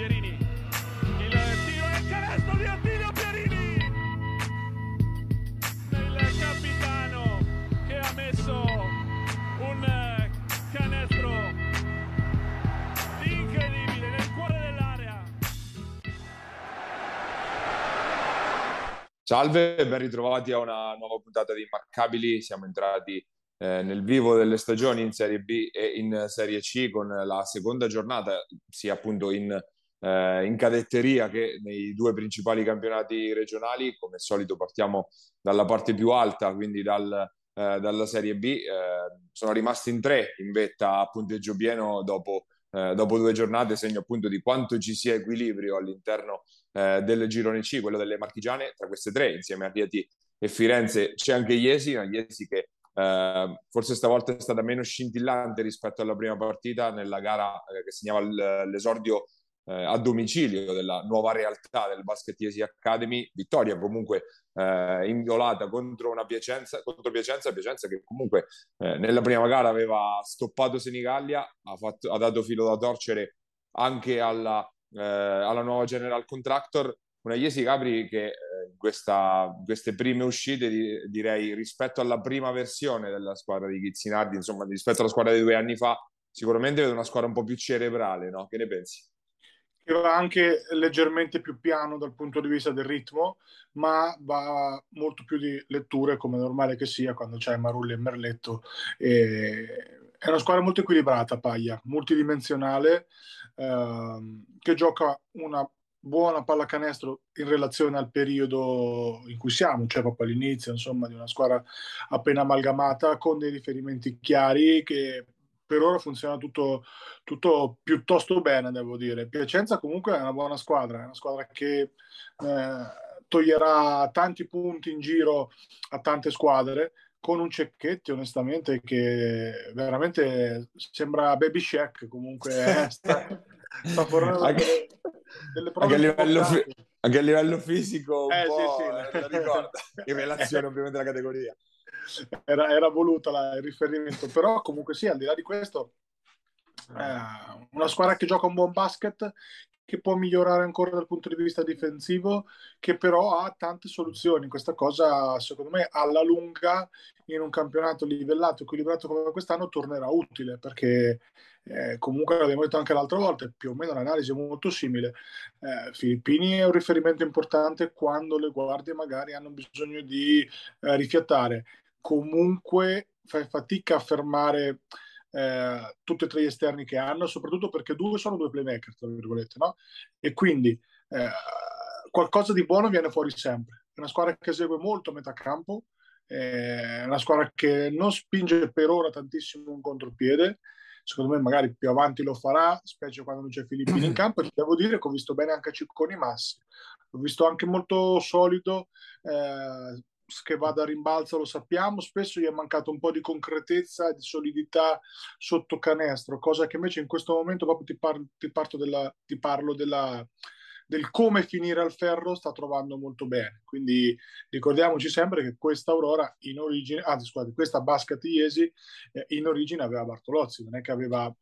Pierini. Il tiro e il canestro di Attilio Pierini. Il capitano che ha messo un canestro incredibile nel cuore dell'area. Salve, ben ritrovati a una nuova puntata di Immarcabili. Siamo entrati eh, nel vivo delle stagioni in Serie B e in Serie C con la seconda giornata, sia appunto in, eh, in cadetteria che nei due principali campionati regionali. Come al solito partiamo dalla parte più alta, quindi dal, eh, dalla Serie B. Eh, sono rimasti in tre in vetta a punteggio pieno dopo, eh, dopo due giornate, segno appunto di quanto ci sia equilibrio all'interno eh, del girone C, quello delle marchigiane. Tra queste tre, insieme a Rieti e Firenze, c'è anche Iesi, una Iesi che Uh, forse stavolta è stata meno scintillante rispetto alla prima partita nella gara eh, che segnava l'esordio eh, a domicilio della nuova realtà del Basket Easy Academy. Vittoria comunque eh, inviolata contro una Piacenza, contro Piacenza, Piacenza che comunque eh, nella prima gara aveva stoppato Senigallia, ha, fatto, ha dato filo da torcere anche alla, eh, alla nuova General Contractor una Iesi Capri che eh, in questa, queste prime uscite di, direi rispetto alla prima versione della squadra di Chizzinardi, insomma rispetto alla squadra di due anni fa, sicuramente vedo una squadra un po' più cerebrale, no? Che ne pensi? Che va anche leggermente più piano dal punto di vista del ritmo, ma va molto più di letture, come è normale che sia quando c'è Marulli e Merletto. E... È una squadra molto equilibrata, Paglia, multidimensionale, ehm, che gioca una buona pallacanestro in relazione al periodo in cui siamo, cioè proprio all'inizio, insomma, di una squadra appena amalgamata con dei riferimenti chiari che per ora funziona tutto, tutto piuttosto bene, devo dire. Piacenza comunque è una buona squadra, è una squadra che eh, toglierà tanti punti in giro a tante squadre con un Cecchetti onestamente che veramente sembra Baby Shack comunque eh, sta, sta fornendo anche, delle prove anche a, livello, anche a livello fisico un eh, po' sì, sì. In relazione ovviamente alla categoria era, era voluta la, il riferimento però comunque sì al di là di questo eh, una squadra che gioca un buon basket che può migliorare ancora dal punto di vista difensivo, che però ha tante soluzioni. Questa cosa, secondo me, alla lunga, in un campionato livellato, equilibrato come quest'anno, tornerà utile, perché eh, comunque l'abbiamo detto anche l'altra volta, più o meno l'analisi è molto simile. Eh, Filippini è un riferimento importante quando le guardie magari hanno bisogno di eh, rifiatare. Comunque fai fatica a fermare eh, tutti e tre gli esterni che hanno, soprattutto perché due sono due playmaker, tra virgolette, no? E quindi eh, qualcosa di buono viene fuori sempre. È una squadra che esegue molto a metà campo, è una squadra che non spinge per ora tantissimo un contropiede, secondo me magari più avanti lo farà, specie quando non c'è Filippini in campo, e devo dire che ho visto bene anche Cicconi Massi, l'ho visto anche molto solido, eh, che vada a rimbalzo lo sappiamo, spesso gli è mancato un po' di concretezza e di solidità sotto canestro, cosa che invece in questo momento proprio ti, par- ti, della, ti parlo della, del come finire al ferro sta trovando molto bene. Quindi ricordiamoci sempre che questa Aurora in origine, anzi scusate, questa Basket Iesi eh, in origine aveva Bartolozzi, non è che aveva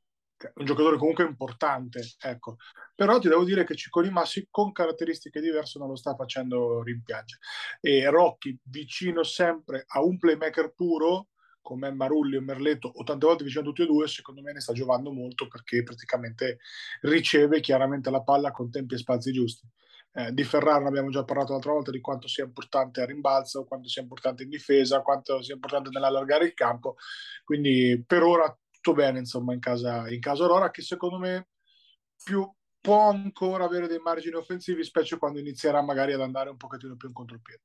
un giocatore comunque importante, ecco. Però ti devo dire che Cicconi Massi con caratteristiche diverse non lo sta facendo rimpiangere. E Rocchi vicino sempre a un playmaker puro come Marulli o Merletto o tante volte vicino a tutti e due, secondo me ne sta giocando molto perché praticamente riceve chiaramente la palla con tempi e spazi giusti. Eh, di Ferraro abbiamo già parlato l'altra volta di quanto sia importante a rimbalzo, quanto sia importante in difesa, quanto sia importante nell'allargare il campo. Quindi per ora tutto bene insomma in casa, in casa Aurora che secondo me più, può ancora avere dei margini offensivi specie quando inizierà magari ad andare un pochettino più in contropiede.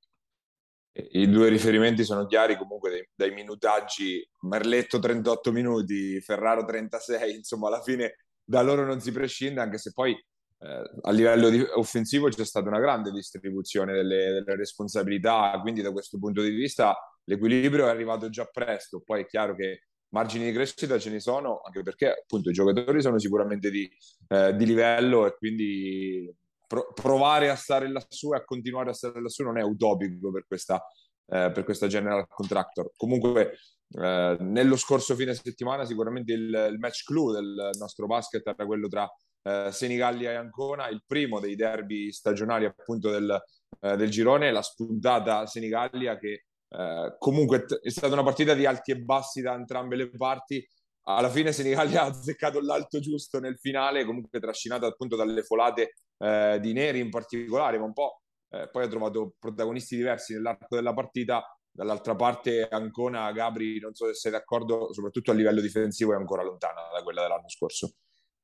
I due riferimenti sono chiari comunque dai, dai, minutaggi Merletto 38 minuti Ferraro 36 insomma alla fine da loro non si prescinde anche se poi eh, a livello di, offensivo c'è stata una grande distribuzione delle, delle responsabilità quindi da questo punto di vista l'equilibrio è arrivato già presto. Poi è chiaro che margini di crescita ce ne sono, anche perché appunto i giocatori sono sicuramente di, eh, di livello e quindi pro- provare a stare lassù e a continuare a stare lassù non è utopico per questa, eh, per questa general contractor. Comunque eh, nello scorso fine settimana sicuramente il, il, match clou del nostro basket era quello tra eh, Senigallia e Ancona, il primo dei derby stagionali appunto del, eh, del girone, la spuntata Senigallia che eh, comunque è stata una partita di alti e bassi da entrambe le parti. Alla fine Senigallia ha azzeccato l'alto giusto nel finale, comunque trascinata appunto dalle folate eh, di Neri in particolare, ma un po' eh, poi ha trovato protagonisti diversi nell'arco della partita. Dall'altra parte Ancona, Gabri, non so se sei d'accordo, soprattutto a livello difensivo è ancora lontana da quella dell'anno scorso.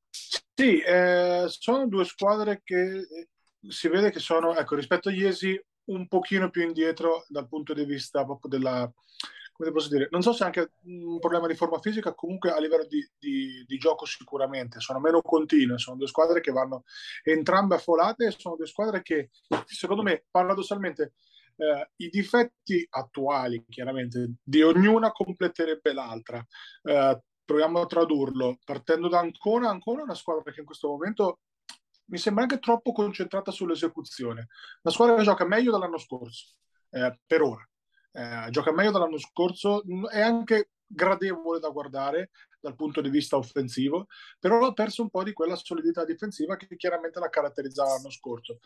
Sì, eh, sono due squadre che si vede che sono, ecco, rispetto a Iesi, un pochino più indietro dal punto di vista proprio della, come posso dire, non so se anche un problema di forma fisica, comunque a livello di, di, di, gioco sicuramente, sono meno continue, sono due squadre che vanno entrambe affolate sono due squadre che, secondo me, paradossalmente, eh, i difetti attuali, chiaramente, di ognuna completerebbe l'altra. Eh, proviamo a tradurlo, partendo da Ancona, Ancona è una squadra che in questo momento mi sembra anche troppo concentrata sull'esecuzione. La squadra gioca meglio dell'anno scorso, eh, per ora. Eh, gioca meglio dell'anno scorso, è anche gradevole da guardare dal punto di vista offensivo, però ha perso un po' di quella solidità difensiva che chiaramente la caratterizzava l'anno scorso.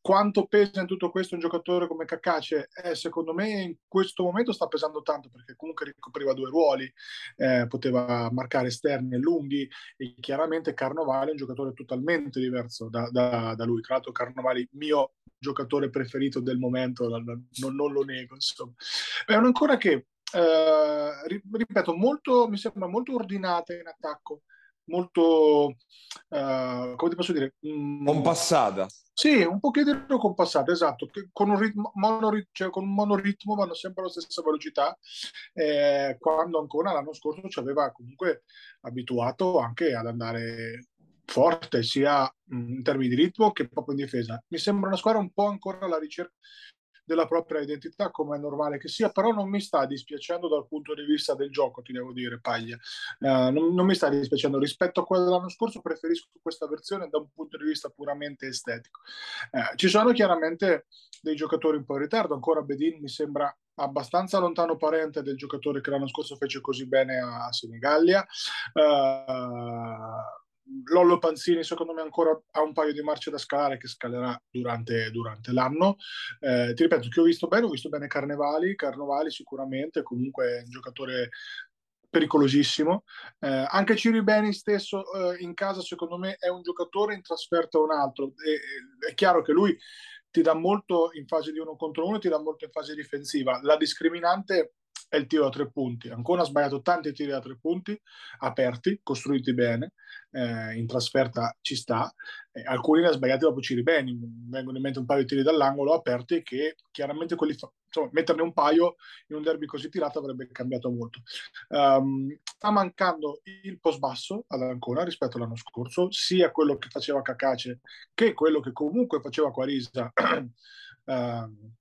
Quanto pesa in tutto questo un giocatore come Cacace? Eh, secondo me in questo momento sta pesando tanto perché comunque ricopriva due ruoli, eh, poteva marcare esterni e lunghi e chiaramente Carnovali è un giocatore totalmente diverso da, da, da lui. Tra l'altro Carnovali mio giocatore preferito del momento, non, non lo nego. Insomma. È ancora che eh, ripeto, molto, mi sembra molto ordinata in attacco, molto, eh, come ti posso dire? Mm, compassata. Sì, un pochettino compassata, esatto, con un, ritmo, monorit- cioè con un monoritmo vanno sempre alla stessa velocità, eh, quando ancora l'anno scorso ci aveva comunque abituato anche ad andare forte, sia in termini di ritmo che proprio in difesa. Mi sembra una squadra un po' ancora alla ricerca della propria identità, come è normale che sia, però non mi sta dispiacendo dal punto di vista del gioco, ti devo dire, Paglia. Uh, non, non, mi sta dispiacendo. Rispetto a quella dell'anno scorso, preferisco questa versione da un punto di vista puramente estetico. Uh, ci sono chiaramente dei giocatori un po' in ritardo, ancora Bedin mi sembra abbastanza lontano parente del giocatore che l'anno scorso fece così bene a Senigallia. Uh, Lollo Panzini secondo me ancora ha un paio di marce da scalare che scalerà durante, durante l'anno. Eh, ti ripeto, che ho visto bene, ho visto bene Carnevali, Carnovali sicuramente, comunque è un giocatore pericolosissimo. Eh, anche Ciribeni stesso eh, in casa secondo me è un giocatore in trasferta un altro. E, è chiaro che lui ti dà molto in fase di uno contro uno, ti dà molto in fase difensiva. La discriminante è il tiro a tre punti. Ancora ha sbagliato tanti tiri a tre punti aperti, costruiti bene, eh, in trasferta ci sta, eh, alcuni ne ha sbagliati dopo Ciribeni, vengono in mente un paio di tiri dall'angolo aperti che chiaramente quelli fa- insomma, metterne un paio in un derby così tirato avrebbe cambiato molto. Um, sta mancando il post basso ad Ancona rispetto all'anno scorso, sia quello che faceva Cacace che quello che comunque faceva Quarisa. uh,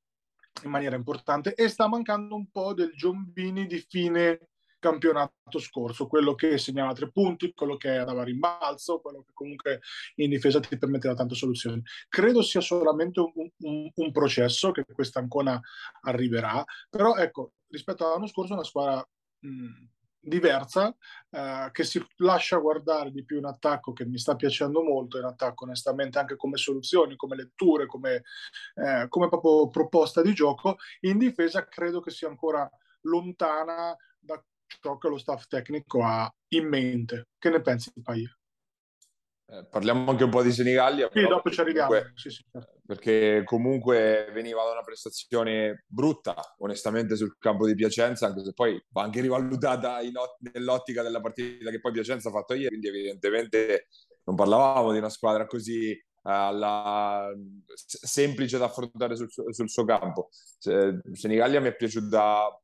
in maniera importante e sta mancando un po' del Giombini di fine campionato scorso, quello che segnava tre punti, quello che andava a rimbalzo, quello che comunque in difesa ti permetteva tante soluzioni. Credo sia solamente un, un, un processo che questa ancora arriverà, però ecco, rispetto all'anno scorso una squadra mh, diversa, eh, che si lascia guardare di più in attacco, che mi sta piacendo molto in attacco, onestamente, anche come soluzioni, come letture, come, eh, come proprio proposta di gioco. In difesa credo che sia ancora lontana da ciò che lo staff tecnico ha in mente. Che ne pensi, Paia? Eh, parliamo anche un po' di Senigallia. Sì, dopo ci arriviamo. Comunque, sì, sì, certo. Perché comunque veniva da una prestazione brutta, onestamente, sul campo di Piacenza, anche se poi va anche rivalutata ot- nell'ottica della partita che poi Piacenza ha fatto ieri, quindi evidentemente non parlavamo di una squadra così uh, alla... semplice da affrontare sul, sul suo campo. Senigallia mi è piaciuta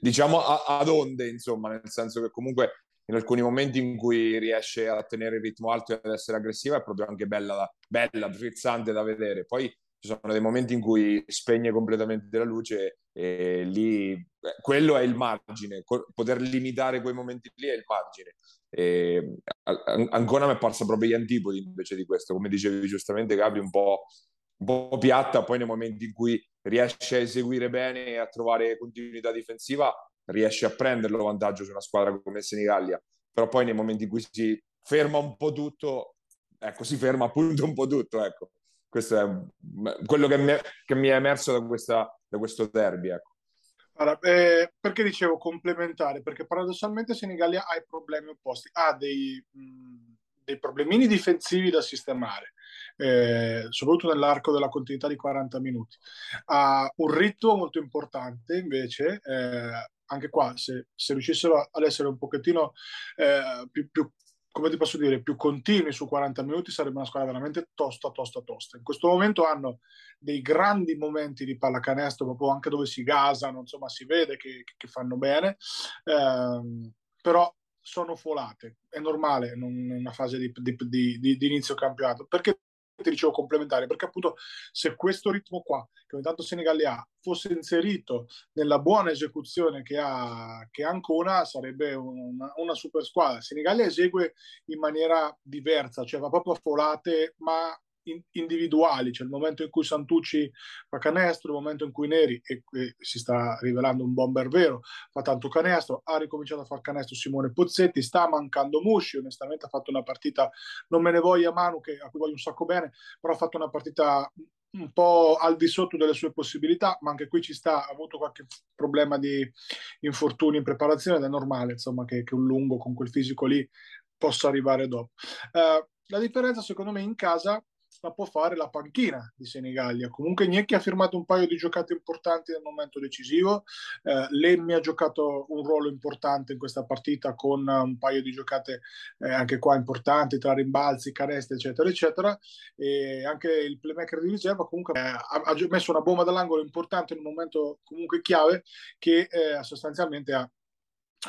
diciamo ad onde, insomma, nel senso che comunque in alcuni momenti in cui riesce a tenere il ritmo alto e ad essere aggressiva è proprio anche bella, bella frizzante da vedere. Poi ci sono dei momenti in cui spegne completamente la luce e lì quello è il margine, poter limitare quei momenti lì è il margine. E, ancora mi è parsa proprio gli antipodi invece di questo, come dicevi giustamente Gabri, un po', un po' piatta, poi nei momenti in cui riesce a eseguire bene e a trovare continuità difensiva riesce a prenderlo vantaggio su una squadra come Senigallia, però poi nei momenti in cui si ferma un po' tutto, ecco, si ferma appunto un po' tutto, ecco. Questo è quello che mi è, che mi è emerso da, questa, da questo derby, ecco. Allora, eh, perché dicevo complementare? Perché paradossalmente Senigallia ha i problemi opposti, ha dei, mh, dei problemini difensivi da sistemare, eh, soprattutto nell'arco della continuità di 40 minuti. Ha un ritmo molto importante invece, eh, anche qua se, se, riuscissero ad essere un pochettino eh, più, più come ti posso dire, più continui su 40 minuti sarebbe una squadra veramente tosta, tosta, tosta. In questo momento hanno dei grandi momenti di pallacanestro, proprio anche dove si gasano, insomma si vede che, che fanno bene, eh, però sono folate, è normale in una fase di, di, di, di inizio campionato, perché dicevo complementare, perché appunto se questo ritmo qua, che ogni tanto Senegal ha, fosse inserito nella buona esecuzione che ha, che Ancona, sarebbe una, una super squadra. Senegal esegue in maniera diversa, cioè va proprio a folate, ma individuali, cioè il momento in cui Santucci fa canestro, il momento in cui Neri, e, e si sta rivelando un bomber vero, fa tanto canestro, ha ricominciato a fare canestro Simone Pozzetti, sta mancando Musci, onestamente ha fatto una partita, non me ne voglia Manu, che, a cui voglio un sacco bene, però ha fatto una partita un po' al di sotto delle sue possibilità, ma anche qui ci sta, ha avuto qualche problema di infortuni in preparazione ed è normale insomma che, che un lungo con quel fisico lì possa arrivare dopo. Uh, la differenza secondo me in casa la può fare la panchina di Senigallia. Comunque Gnecchi ha firmato un paio di giocate importanti nel momento decisivo, eh, Lemmi ha giocato un ruolo importante in questa partita con un paio di giocate eh, anche qua importanti tra rimbalzi, canestri eccetera eccetera e anche il playmaker di riserva comunque eh, ha, ha, messo una bomba dall'angolo importante in un momento comunque chiave che eh, sostanzialmente ha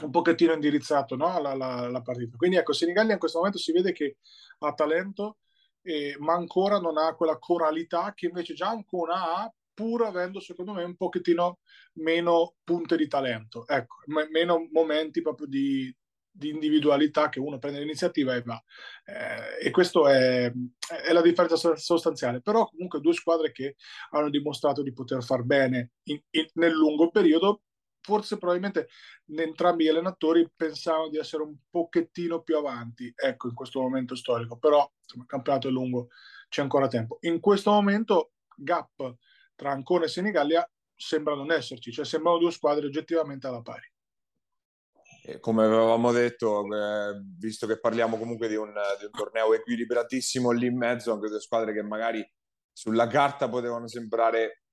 un pochettino indirizzato no? la, la, la, partita. Quindi ecco, Senigallia in questo momento si vede che ha talento, eh, ma ancora non ha quella coralità che invece già Ancona ha, pur avendo secondo me un pochettino meno punte di talento, ecco, m- meno momenti proprio di, di, individualità che uno prende l'iniziativa e va. Eh, e questo è, è, la differenza sostanziale. Però comunque due squadre che hanno dimostrato di poter far bene in, in, nel lungo periodo forse probabilmente entrambi gli allenatori pensavano di essere un pochettino più avanti, ecco, in questo momento storico, però insomma, il campionato è lungo, c'è ancora tempo. In questo momento gap tra Ancona e Senigallia sembra non esserci, cioè sembrano due squadre oggettivamente alla pari. Come avevamo detto, eh, visto che parliamo comunque di un, di un torneo equilibratissimo lì in mezzo, anche due squadre che magari sulla carta potevano sembrare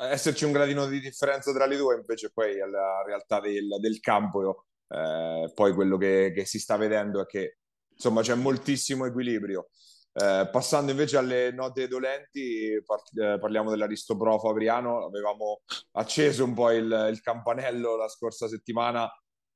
esserci un gradino di differenza tra le due, invece poi alla realtà del, del campo, eh, poi quello che, che, si sta vedendo è che insomma c'è moltissimo equilibrio. Eh, passando invece alle note dolenti, par- eh, parliamo dell'Aristopro Fabriano, avevamo acceso un po' il, il, campanello la scorsa settimana,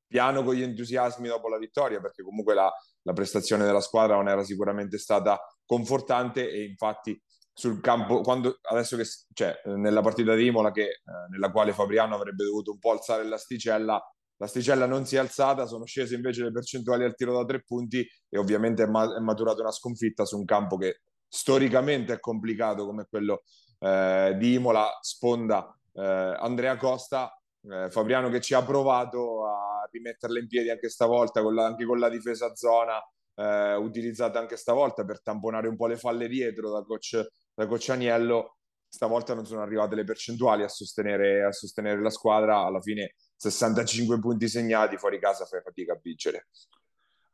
piano con gli entusiasmi dopo la vittoria, perché comunque la, la prestazione della squadra non era sicuramente stata confortante e infatti sul campo, quando, adesso che cioè, nella partita di Imola, che, eh, nella quale Fabriano avrebbe dovuto un po' alzare l'asticella, l'asticella non si è alzata, sono scese invece le percentuali al tiro da tre punti e ovviamente è, ma- è maturata una sconfitta su un campo che storicamente è complicato come quello eh, di Imola, sponda eh, Andrea Costa, eh, Fabriano che ci ha provato a rimetterla in piedi anche stavolta, con la, anche con la difesa zona, eh, utilizzata anche stavolta per tamponare un po' le falle dietro da coach da Coccianiello, stavolta non sono arrivate le percentuali a sostenere, a sostenere la squadra, alla fine 65 punti segnati, fuori casa fai fatica a vincere.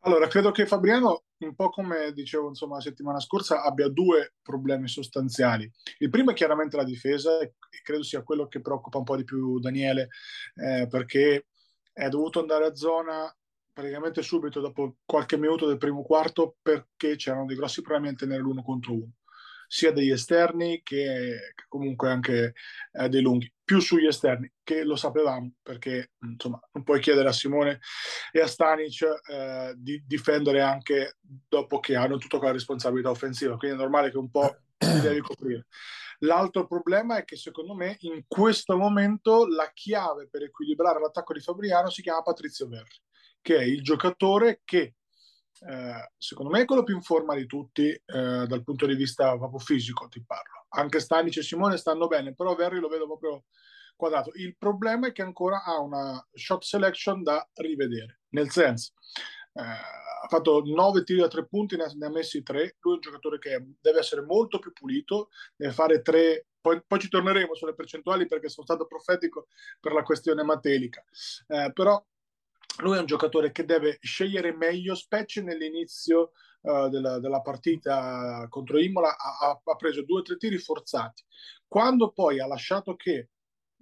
Allora, credo che Fabriano, un po' come dicevo insomma, la settimana scorsa, abbia due problemi sostanziali. Il primo è chiaramente la difesa, e credo sia quello che preoccupa un po' di più Daniele, eh, perché è dovuto andare a zona praticamente subito dopo qualche minuto del primo quarto perché c'erano dei grossi problemi a tenere l'uno contro uno sia degli esterni che, comunque anche eh, dei lunghi. Più sugli esterni, che lo sapevamo, perché insomma non puoi chiedere a Simone e a Stanic eh, di difendere anche dopo che hanno tutta quella responsabilità offensiva, quindi è normale che un po' ti devi coprire. L'altro problema è che secondo me in questo momento la chiave per equilibrare l'attacco di Fabriano si chiama Patrizio Verri, che è il giocatore che eh, secondo me è quello più in forma di tutti eh, dal punto di vista proprio fisico, ti parlo. Anche Stanic e Simone stanno bene, però Verri lo vedo proprio quadrato. Il problema è che ancora ha una shot selection da rivedere, nel senso, eh, ha fatto 9 tiri da 3 punti, ne ha, ne ha messi 3, lui è un giocatore che deve essere molto più pulito, deve fare 3 poi, poi, ci torneremo sulle percentuali perché sono stato profetico per la questione matelica. Eh, però lui è un giocatore che deve scegliere meglio, specie nell'inizio uh, della, della, partita contro Imola, ha, ha preso due o tre tiri forzati. Quando poi ha lasciato che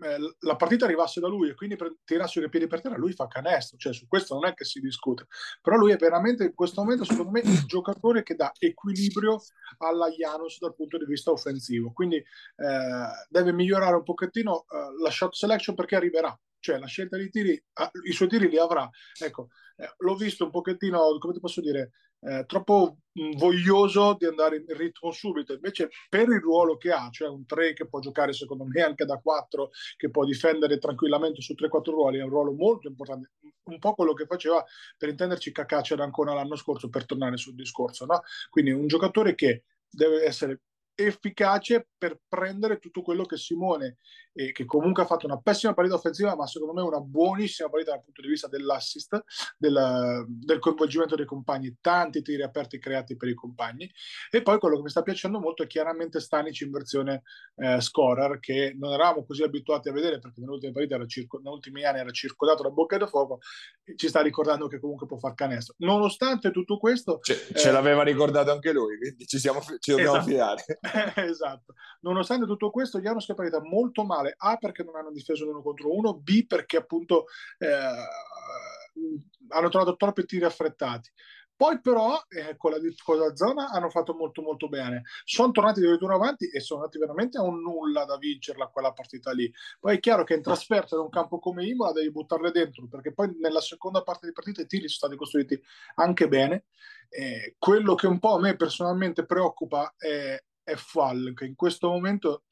eh, la partita arrivasse da lui e quindi tirasse i piedi per terra, lui fa canestro, cioè su questo non è che si discute, però lui è veramente in questo momento secondo me il giocatore che dà equilibrio alla Janus dal punto di vista offensivo, quindi eh, deve migliorare un pochettino eh, la shot selection perché arriverà, cioè la scelta di tiri, ah, i suoi tiri li avrà, ecco, eh, l'ho visto un pochettino, come ti posso dire, eh, troppo mh, voglioso di andare in ritmo subito. Invece, per il ruolo che ha, cioè un 3 che può giocare secondo me anche da 4, che può difendere tranquillamente su 3-4 ruoli, è un ruolo molto importante. Un po' quello che faceva per intenderci Cacaccia ancora l'anno scorso, per tornare sul discorso. No? Quindi un giocatore che deve essere efficace per prendere tutto quello che Simone, eh, che comunque ha fatto una pessima partita offensiva, ma secondo me una buonissima partita dal punto di vista dell'assist, del, del coinvolgimento dei compagni, tanti tiri aperti creati per i compagni. E poi quello che mi sta piacendo molto è chiaramente Stanic in versione eh, scorer, che non eravamo così abituati a vedere perché nell'ultima partita era circo, negli ultimi anni era circondato da bocca da fuoco, e ci sta ricordando che comunque può far canestro. Nonostante tutto questo... Ce, eh, ce l'aveva ricordato anche lui, quindi ci, siamo, ci dobbiamo esatto. fidare. esatto. Nonostante tutto questo, gli hanno scappata molto male. A perché non hanno difeso l'uno contro uno, B perché appunto eh, hanno trovato troppi tiri affrettati. Poi però eh, con, la, con la zona hanno fatto molto molto bene. Sono tornati addirittura avanti e sono andati veramente a un nulla da vincerla quella partita lì. Poi è chiaro che in trasferta in un campo come Imola devi buttarle dentro perché poi nella seconda parte di partita i tiri sono stati costruiti anche bene. Eh, quello che un po' a me personalmente preoccupa è, è Fall, che in questo momento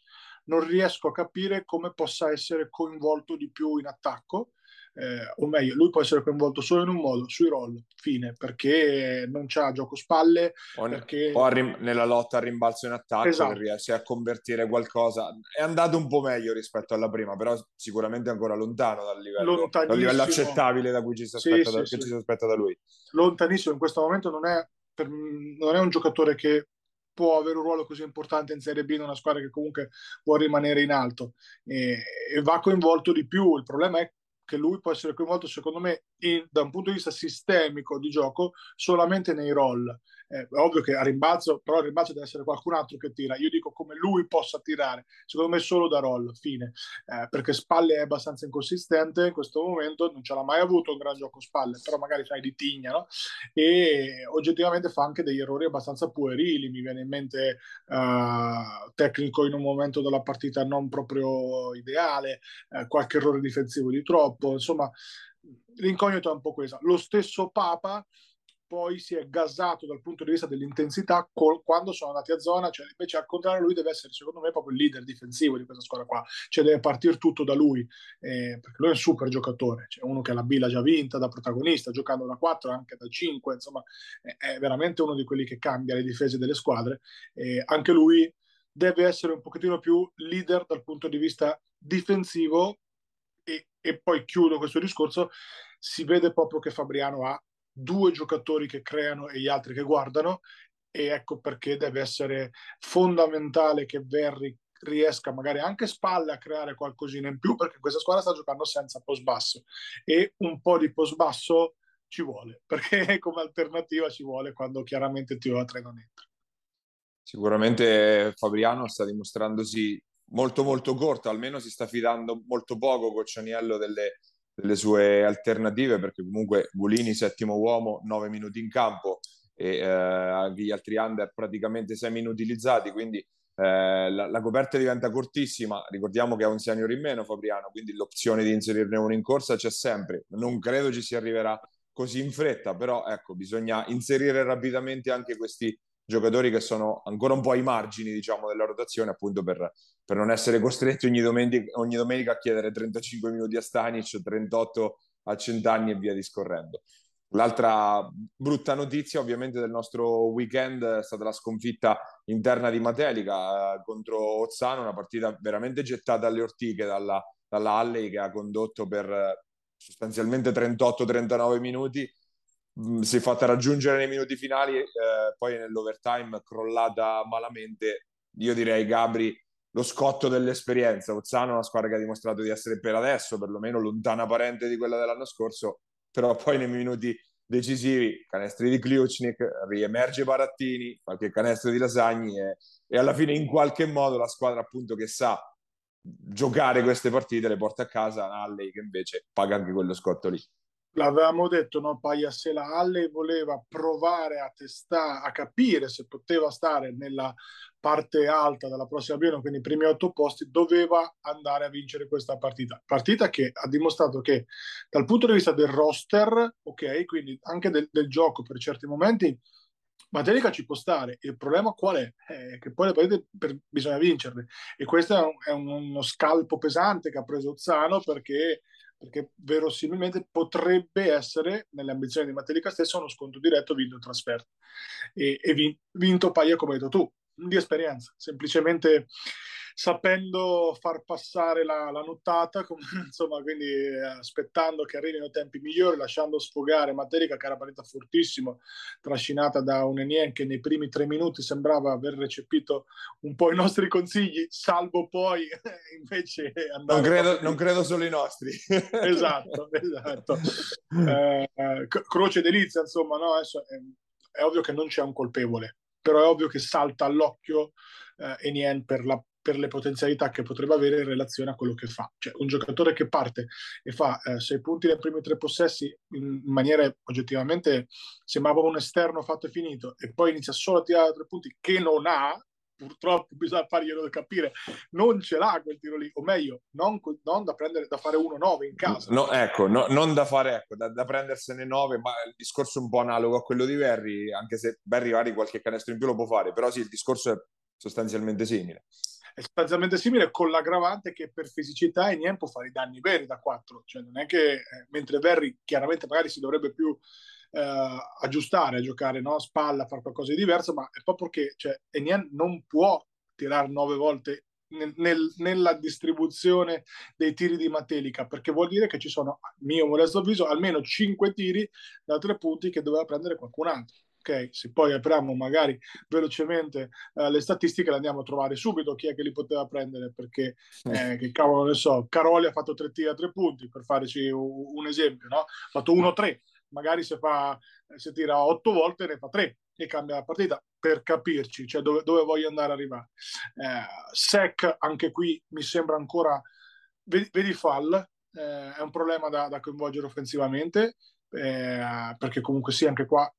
non riesco a capire come possa essere coinvolto di più in attacco. Eh, o meglio, lui può essere coinvolto solo in un modo, sui roll, fine, perché non c'ha gioco spalle. O, perché... o rim- nella lotta a rimbalzo in attacco esatto. riesce a convertire qualcosa. È andato un po' meglio rispetto alla prima, però sicuramente ancora lontano dal livello, dal livello accettabile da cui ci si aspetta, sì, da, sì, sì. Aspetta da lui. Lontanissimo, in questo momento non è, per, non è un giocatore che può avere un ruolo così importante in Serie B in una squadra che comunque può rimanere in alto e, e va coinvolto di più. Il problema è che lui può essere coinvolto, secondo me, in, da un punto di vista sistemico di gioco solamente nei roll eh, è ovvio che a rimbalzo, però a rimbalzo deve essere qualcun altro che tira. Io dico come lui possa tirare, secondo me solo da roll, fine, eh, perché spalle è abbastanza inconsistente in questo momento, non ce l'ha mai avuto un gran gioco spalle, però magari sai di tigna, no? E oggettivamente fa anche degli errori abbastanza puerili, mi viene in mente uh, tecnico in un momento della partita non proprio ideale, uh, qualche errore difensivo di troppo, insomma l'incognito è un po' questa. Lo stesso Papa poi si è gasato dal punto di vista dell'intensità col, quando sono andati a zona, cioè invece al contrario lui deve essere secondo me proprio il leader difensivo di questa squadra qua, cioè deve partire tutto da lui, eh, perché lui è un super giocatore, cioè uno che la B l'ha già vinta da protagonista, giocando da 4 anche da 5, insomma è, è veramente uno di quelli che cambia le difese delle squadre, eh, anche lui deve essere un pochettino più leader dal punto di vista difensivo e, poi chiudo questo discorso, si vede proprio che Fabriano ha due giocatori che creano e gli altri che guardano e ecco perché deve essere fondamentale che Verri riesca magari anche spalle a creare qualcosina in più perché questa squadra sta giocando senza post basso. E un po' di post basso ci vuole perché come alternativa ci vuole quando chiaramente il tiro da tre non entra. Sicuramente Fabriano sta dimostrandosi molto molto corto almeno si sta fidando molto poco con Cianiello delle, delle sue alternative, perché comunque Gulini, settimo uomo, nove minuti in campo e eh, gli altri under praticamente semi inutilizzati, quindi eh, la, la, coperta diventa cortissima. Ricordiamo che ha un senior in meno Fabriano, quindi l'opzione di inserirne uno in corsa c'è sempre. Non credo ci si arriverà così in fretta, però ecco, bisogna inserire rapidamente anche questi giocatori che sono ancora un po' ai margini, diciamo, della rotazione, appunto per, per non essere costretti ogni domenica, ogni domenica, a chiedere 35 minuti a Stanic, 38 a Centanni e via discorrendo. L'altra brutta notizia ovviamente del nostro weekend è stata la sconfitta interna di Matelica eh, contro Ozzano, una partita veramente gettata alle ortiche dalla, dalla Halley che ha condotto per eh, sostanzialmente 38-39 minuti si è fatta raggiungere nei minuti finali, eh, poi nell'overtime crollata malamente. Io direi Gabri lo scotto dell'esperienza. Ozzano è una squadra che ha dimostrato di essere per adesso, perlomeno lontana parente di quella dell'anno scorso, però poi nei minuti decisivi, canestri di Kliuchnik, riemerge Barattini, qualche canestro di Lasagni e, e alla fine in qualche modo la squadra appunto che sa giocare queste partite le porta a casa Alley che invece paga anche quello scotto lì. L'avevamo detto, no? Paia se la Alley voleva provare a testare, a capire se poteva stare nella parte alta della prossima Biennale, quindi i primi otto posti, doveva andare a vincere questa partita. Partita che ha dimostrato che dal punto di vista del roster, ok, quindi anche del, del gioco per certi momenti, Materica ci può stare. Il problema qual è? Eh, che poi le partite per, bisogna vincerle. E questo è, un, è uno scalpo pesante che ha preso Zano perché perché verosimilmente potrebbe essere, nelle ambizioni di Matelica stesso, uno sconto diretto vinto in trasferta. E, e vinto Paia, come hai detto tu, di esperienza, semplicemente sapendo far passare la, la nottata, insomma, quindi eh, aspettando che arrivino tempi migliori, lasciando sfogare Materica, che era partita fortissimo, trascinata da un Enien che nei primi tre minuti sembrava aver recepito un po' i nostri consigli, salvo poi invece andare... Non credo, non credo solo i nostri. esatto, esatto. Eh, croce delizia, insomma, no? Adesso è, è ovvio che non c'è un colpevole, però è ovvio che salta all'occhio eh, Enien per la per le potenzialità che potrebbe avere in relazione a quello che fa. Cioè un giocatore che parte e fa eh, sei punti nei primi tre possessi in maniera oggettivamente sembrava un esterno fatto e finito e poi inizia solo a tirare tre punti che non ha, purtroppo bisogna farglielo capire, non ce l'ha quel tiro lì, o meglio, non, non da prendere da fare 1-9 in casa. No, ecco, no, non da fare, ecco, da, da, prendersene 9, ma il discorso è un po' analogo a quello di Berry, anche se Berry magari qualche canestro in più lo può fare, però sì, il discorso è sostanzialmente simile è sostanzialmente simile con l'aggravante che per fisicità Enien può fare i danni veri da 4, cioè non è che eh, mentre Verri chiaramente magari si dovrebbe più eh, aggiustare a giocare no? spalla, fare qualcosa di diverso, ma è proprio che cioè, Enien non può tirare 9 volte nel, nel, nella distribuzione dei tiri di Matelica, perché vuol dire che ci sono, a mio modesto avviso, almeno 5 tiri da 3 punti che doveva prendere qualcun altro ok, se poi apriamo magari velocemente eh, le statistiche le andiamo a trovare subito chi è che li poteva prendere perché eh, che cavolo ne so, Caroli ha fatto tre tiri a tre punti per farci un, un esempio, no? ha fatto 1-3, magari se, fa, se tira otto volte ne fa tre e cambia la partita per capirci, cioè dove, dove voglio andare a arrivare. Eh, Sec anche qui mi sembra ancora, vedi, vedi Fall, eh, è un problema da, da coinvolgere offensivamente, eh, perché comunque sì, anche qua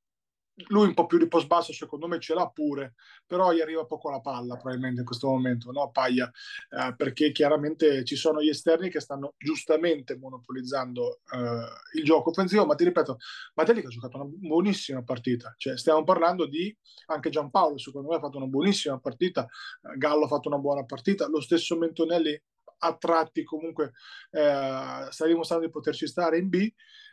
lui un po' più di post basso secondo me ce l'ha pure, però gli arriva poco la palla probabilmente in questo momento, no Paglia, eh, perché chiaramente ci sono gli esterni che stanno giustamente monopolizzando eh, il gioco offensivo, ma ti ripeto, Matelli ha giocato una buonissima partita, cioè stiamo parlando di anche Giampaolo, secondo me ha fatto una buonissima partita, eh, Gallo ha fatto una buona partita, lo stesso Mentonelli a tratti comunque eh, sta dimostrando di poterci stare in B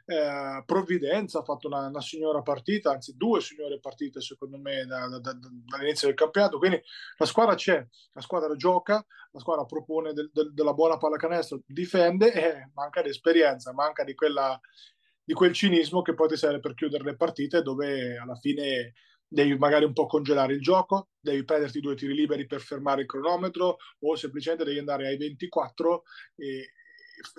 eh, Provvidenza ha fatto una, una, signora partita, anzi due signore partite secondo me da, da, da, dall'inizio del campionato, quindi la squadra c'è, la squadra gioca, la squadra propone del, del, della buona pallacanestro, difende e manca di esperienza, manca di, quella, di quel cinismo che poi ti serve per chiudere le partite dove alla fine devi magari un po' congelare il gioco, devi prenderti due tiri liberi per fermare il cronometro o semplicemente devi andare ai 24 e,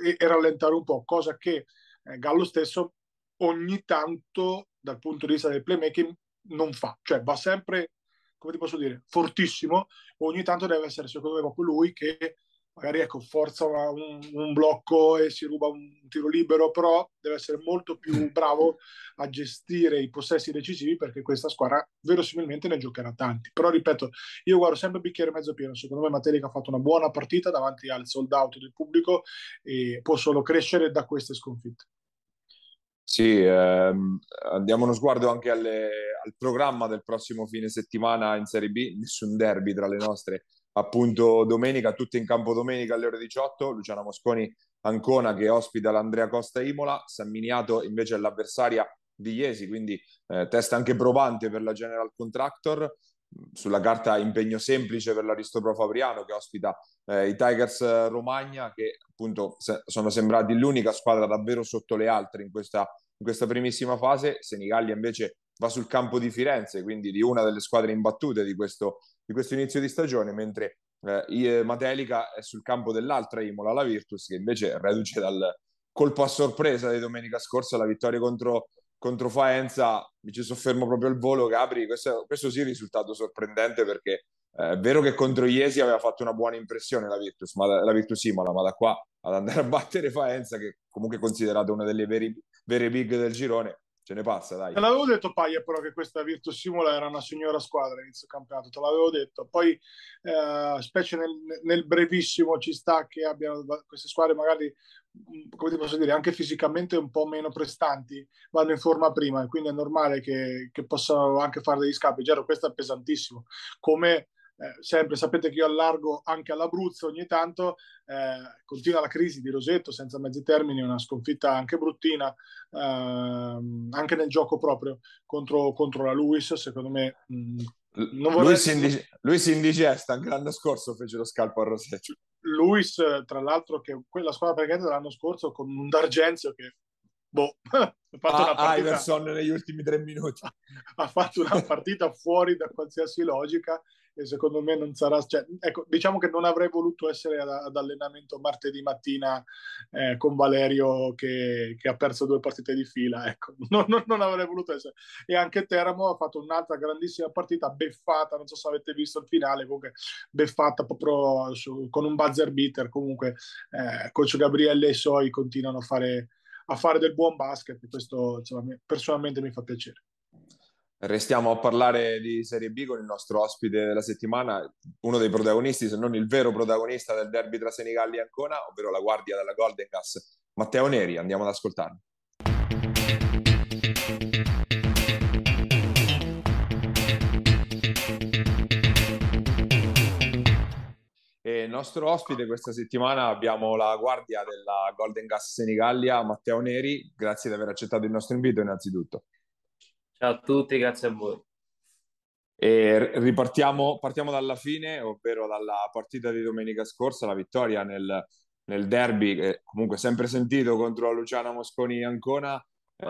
e, e rallentare un po', cosa che eh, Gallo stesso ogni tanto dal punto di vista del playmaking non fa, cioè va sempre, come ti posso dire, fortissimo, ogni tanto deve essere secondo me proprio lui che magari ecco, forza un, un, blocco e si ruba un tiro libero, però deve essere molto più bravo a gestire i possessi decisivi perché questa squadra verosimilmente ne giocherà tanti. Però ripeto, io guardo sempre bicchiere mezzo pieno, secondo me Materica ha fatto una buona partita davanti al sold out del pubblico e può solo crescere da queste sconfitte. Sì, ehm, diamo uno sguardo anche alle, al programma del prossimo fine settimana in Serie B, nessun derby tra le nostre, appunto domenica, tutte in campo domenica alle ore 18, Luciana Mosconi Ancona che ospita l'Andrea Costa Imola, San Miniato invece è l'avversaria di Iesi, quindi eh, test anche provante per la General Contractor, sulla carta impegno semplice per l'Aristoprof Fabriano che ospita eh, i Tigers Romagna che appunto se- sono sembrati l'unica squadra davvero sotto le altre in questa, in questa primissima fase. Senigallia invece va sul campo di Firenze, quindi di una delle squadre imbattute di questo, di questo inizio di stagione, mentre eh, Matelica è sul campo dell'altra Imola, la Virtus, che invece reduce dal colpo a sorpresa di domenica scorsa, la vittoria contro, contro Faenza. Mi ci soffermo proprio al volo, Gabri. Questo, questo sì è risultato sorprendente perché eh, è vero che contro Iesi aveva fatto una buona impressione la Virtus, ma la, Virtus Imola, ma da qua ad andare a battere Faenza, che comunque è considerata una delle veri, vere big del girone, ce ne passa, dai. Te l'avevo detto, Paia, però, che questa Virtus Simula era una signora squadra inizio campionato, te l'avevo detto. Poi, eh, specie nel, nel, brevissimo, ci sta che abbiano queste squadre magari, mm, come ti posso dire, anche fisicamente un po' meno prestanti, vanno in forma prima e quindi è normale che, che possano anche fare degli scappi. Già, questo è pesantissimo. Come eh, sempre sapete che io allargo anche all'Abruzzo ogni tanto, eh, continua la crisi di Rosetto senza mezzi termini, una sconfitta anche bruttina, eh, anche nel gioco proprio contro, contro la Luis, secondo me... Mh, mm, vorrei... lui, si indige... lui si indigesta, anche l'anno scorso fece lo scalpo a Rosetto. Luis, tra l'altro, che quella squadra precedente dell'anno scorso con un D'Argenzio che boh, ha fatto ah, una partita... Iverson negli ultimi tre minuti. ha fatto una partita fuori da qualsiasi logica e secondo me non sarà... Cioè, ecco, diciamo che non avrei voluto essere ad, ad allenamento martedì mattina eh, con Valerio che, che, ha perso due partite di fila, ecco, non, non, non, avrei voluto essere. E anche Teramo ha fatto un'altra grandissima partita, beffata, non so se avete visto il finale, comunque beffata proprio su, con un buzzer beater, comunque eh, coach Gabriele e i suoi continuano a fare, a fare del buon basket, questo insomma, personalmente mi fa piacere. Restiamo a parlare di Serie B con il nostro ospite della settimana, uno dei protagonisti, se non il vero protagonista del derby tra Senigalli e Ancona, ovvero la guardia della Golden Gas, Matteo Neri. Andiamo ad ascoltarlo. E il nostro ospite questa settimana abbiamo la guardia della Golden Gas Senigallia, Matteo Neri. Grazie di aver accettato il nostro invito innanzitutto. Ciao a tutti, grazie a voi. E ripartiamo partiamo dalla fine, ovvero dalla partita di domenica scorsa, la vittoria nel, nel derby, che comunque sempre sentito contro Luciano Mosconi Ancona. Eh,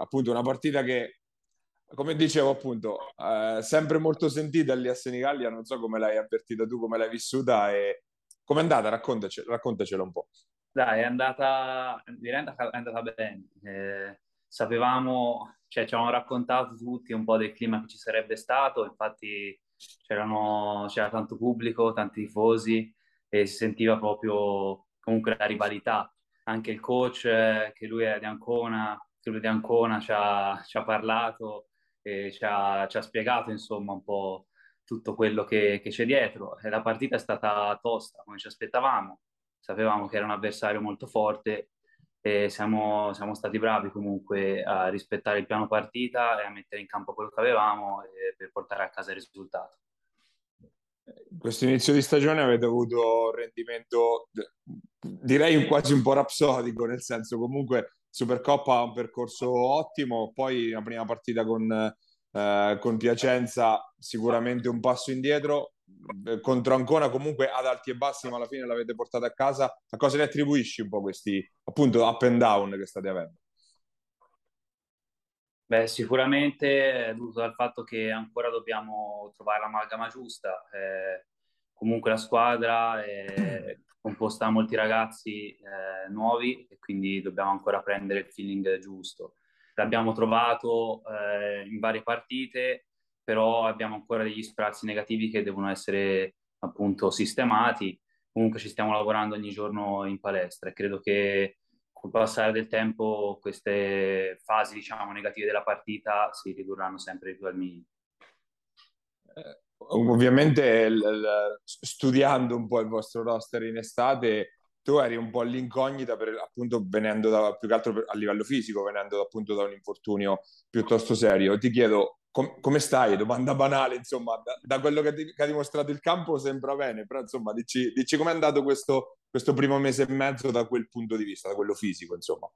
appunto, una partita che, come dicevo, appunto, eh, sempre molto sentita lì a Senigallia. Non so come l'hai avvertita tu, come l'hai vissuta e come è andata? Raccontacelo, raccontacelo un po'. Dai, è andata, direi è andata bene. Eh, sapevamo cioè, ci avevano raccontato tutti un po' del clima che ci sarebbe stato, infatti c'era tanto pubblico, tanti tifosi e si sentiva proprio comunque la rivalità. Anche il coach, che lui è di Ancona, che lui di Ancona, ci ha, ci ha parlato e ci ha, ci ha, spiegato insomma un po' tutto quello che, che c'è dietro. E la partita è stata tosta, come ci aspettavamo. Sapevamo che era un avversario molto forte e siamo, siamo, stati bravi comunque a rispettare il piano partita e a mettere in campo quello che avevamo per portare a casa il risultato. Questo inizio di stagione avete avuto un rendimento direi quasi un po' rapsodico, nel senso comunque Supercoppa ha un percorso ottimo, poi la prima partita con, eh, con Piacenza sicuramente un passo indietro, contro Ancona comunque ad alti e bassi, ma alla fine l'avete portata a casa. A cosa le attribuisci un po' questi appunto up and down che state avendo? Beh, sicuramente è dovuto dal fatto che ancora dobbiamo trovare l'amalgama giusta. Eh, comunque la squadra è composta da molti ragazzi eh, nuovi e quindi dobbiamo ancora prendere il feeling giusto. L'abbiamo trovato eh, in varie partite, però abbiamo ancora degli sprazzi negativi che devono essere appunto sistemati. Comunque ci stiamo lavorando ogni giorno in palestra e credo che col passare del tempo queste fasi diciamo negative della partita si ridurranno sempre più al minimo. Eh, ovviamente l- l- studiando un po' il vostro roster in estate tu eri un po' all'incognita per, appunto venendo da, più che altro a livello fisico venendo appunto da un infortunio piuttosto serio ti chiedo com- come stai? Domanda banale, insomma, da, da quello che, ti, che, ha dimostrato il campo sembra bene, però insomma, dici, dici com'è andato questo, questo primo mese e mezzo da quel punto di vista, da quello fisico, insomma.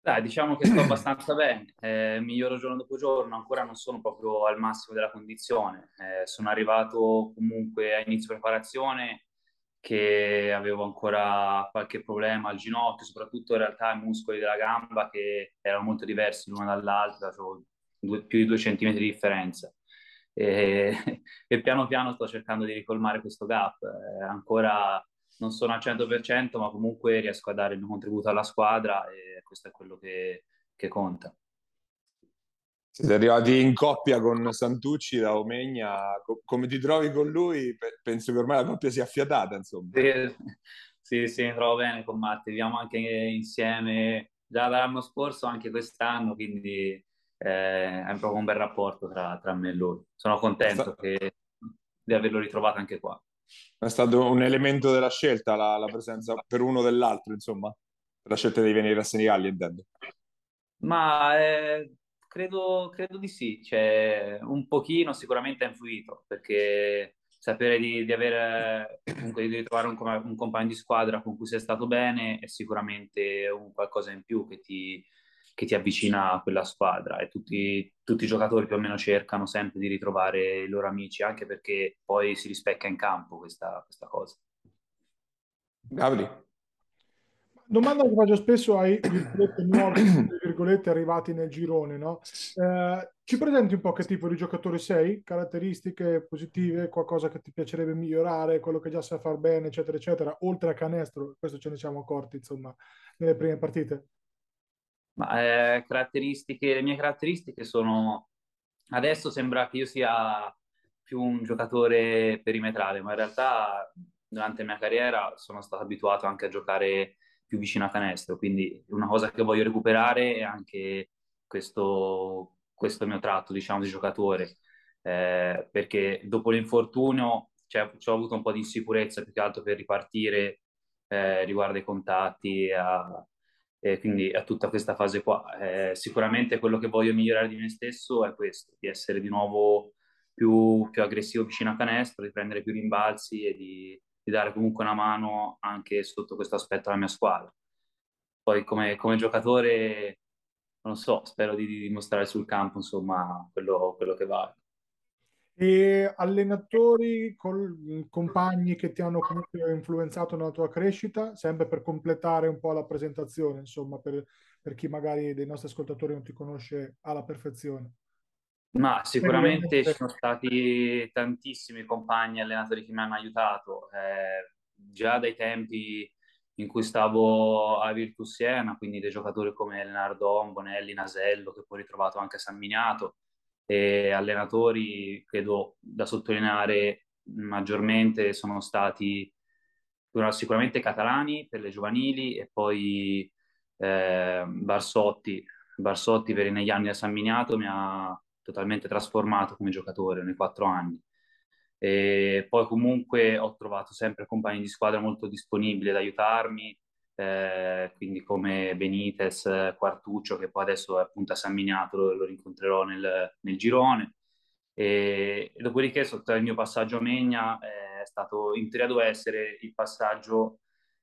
Dai, diciamo che sto abbastanza bene, eh, miglioro giorno dopo giorno, ancora non sono proprio al massimo della condizione. Eh, sono arrivato comunque a inizio preparazione che avevo ancora qualche problema al ginocchio, soprattutto in realtà i muscoli della gamba che erano molto diversi l'una dall'altra, avevo due, più di due centimetri di differenza. E, e, piano piano sto cercando di ricolmare questo gap. Eh, ancora non sono al 100%, ma comunque riesco a dare il mio contributo alla squadra e questo è quello che, che conta. Siete arrivati in coppia con Santucci da Omegna, come ti trovi con lui? Penso che ormai la coppia sia affiatata, insomma. Sì, sì, sì mi trovo bene con Matti, viviamo anche insieme già dall'anno scorso, anche quest'anno, quindi eh, è proprio un bel rapporto tra, tra me e lui. Sono contento che, di averlo ritrovato anche qua. È stato un elemento della scelta la, la presenza per uno dell'altro, insomma, la scelta di venire a Senigallia, intendo. Ma eh, credo, credo, di sì, cioè, un pochino sicuramente ha influito, perché sapere di, di avere comunque di trovare un, un, compagno di squadra con cui sei stato bene è sicuramente un qualcosa in più che ti, che ti avvicina a quella squadra e tutti, tutti, i giocatori più o meno cercano sempre di ritrovare i loro amici, anche perché poi si rispecchia in campo questa, questa cosa. Gabri. Domanda che faccio spesso ai virgolette, nuovi virgolette, arrivati nel girone, no? eh, ci presenti un po' che tipo di giocatore sei? Caratteristiche positive, qualcosa che ti piacerebbe migliorare, quello che già sai far bene, eccetera, eccetera, oltre a canestro, questo ce ne siamo accorti, insomma, nelle prime partite. Ma, eh, caratteristiche, le mie caratteristiche sono... Adesso sembra che io sia più un giocatore perimetrale, ma in realtà durante la mia carriera sono stato abituato anche a giocare più vicino a canestro, quindi una cosa che voglio recuperare è anche questo, questo mio tratto, diciamo, di giocatore, eh, perché dopo l'infortunio cioè, ho avuto un po' di insicurezza più che altro per ripartire eh, riguardo ai contatti, a, e quindi a tutta questa fase qua. Eh, sicuramente quello che voglio migliorare di me stesso è questo, di essere di nuovo più, più aggressivo vicino a canestro, di prendere più rimbalzi e di, di, dare comunque una mano anche sotto questo aspetto alla mia squadra. Poi come, come giocatore, non so, spero di, di dimostrare sul campo insomma quello, quello che vale e allenatori, col, compagni che ti hanno comunque influenzato nella tua crescita, sempre per completare un po' la presentazione, insomma, per, per chi magari dei nostri ascoltatori non ti conosce alla perfezione. Ma sicuramente ci sono stati tantissimi compagni allenatori che mi hanno aiutato, eh, già dai tempi in cui stavo a Virtus Siena, quindi dei giocatori come Leonardo Bonelli, Nasello, che poi ho ritrovato anche a San Miniato, e allenatori, credo da sottolineare maggiormente, sono stati sicuramente catalani per le giovanili e poi eh, Barsotti. Barsotti per negli anni a San Miniato mi ha totalmente trasformato come giocatore nei quattro anni. E poi comunque ho trovato sempre compagni di squadra molto disponibili ad aiutarmi, eh, quindi come Benitez, Quartuccio, che poi adesso è appunto a San Miniato, lo, lo rincontrerò nel, nel girone. E, e, dopodiché, sotto il mio passaggio a Megna, eh, è stato in teoria doveva essere il passaggio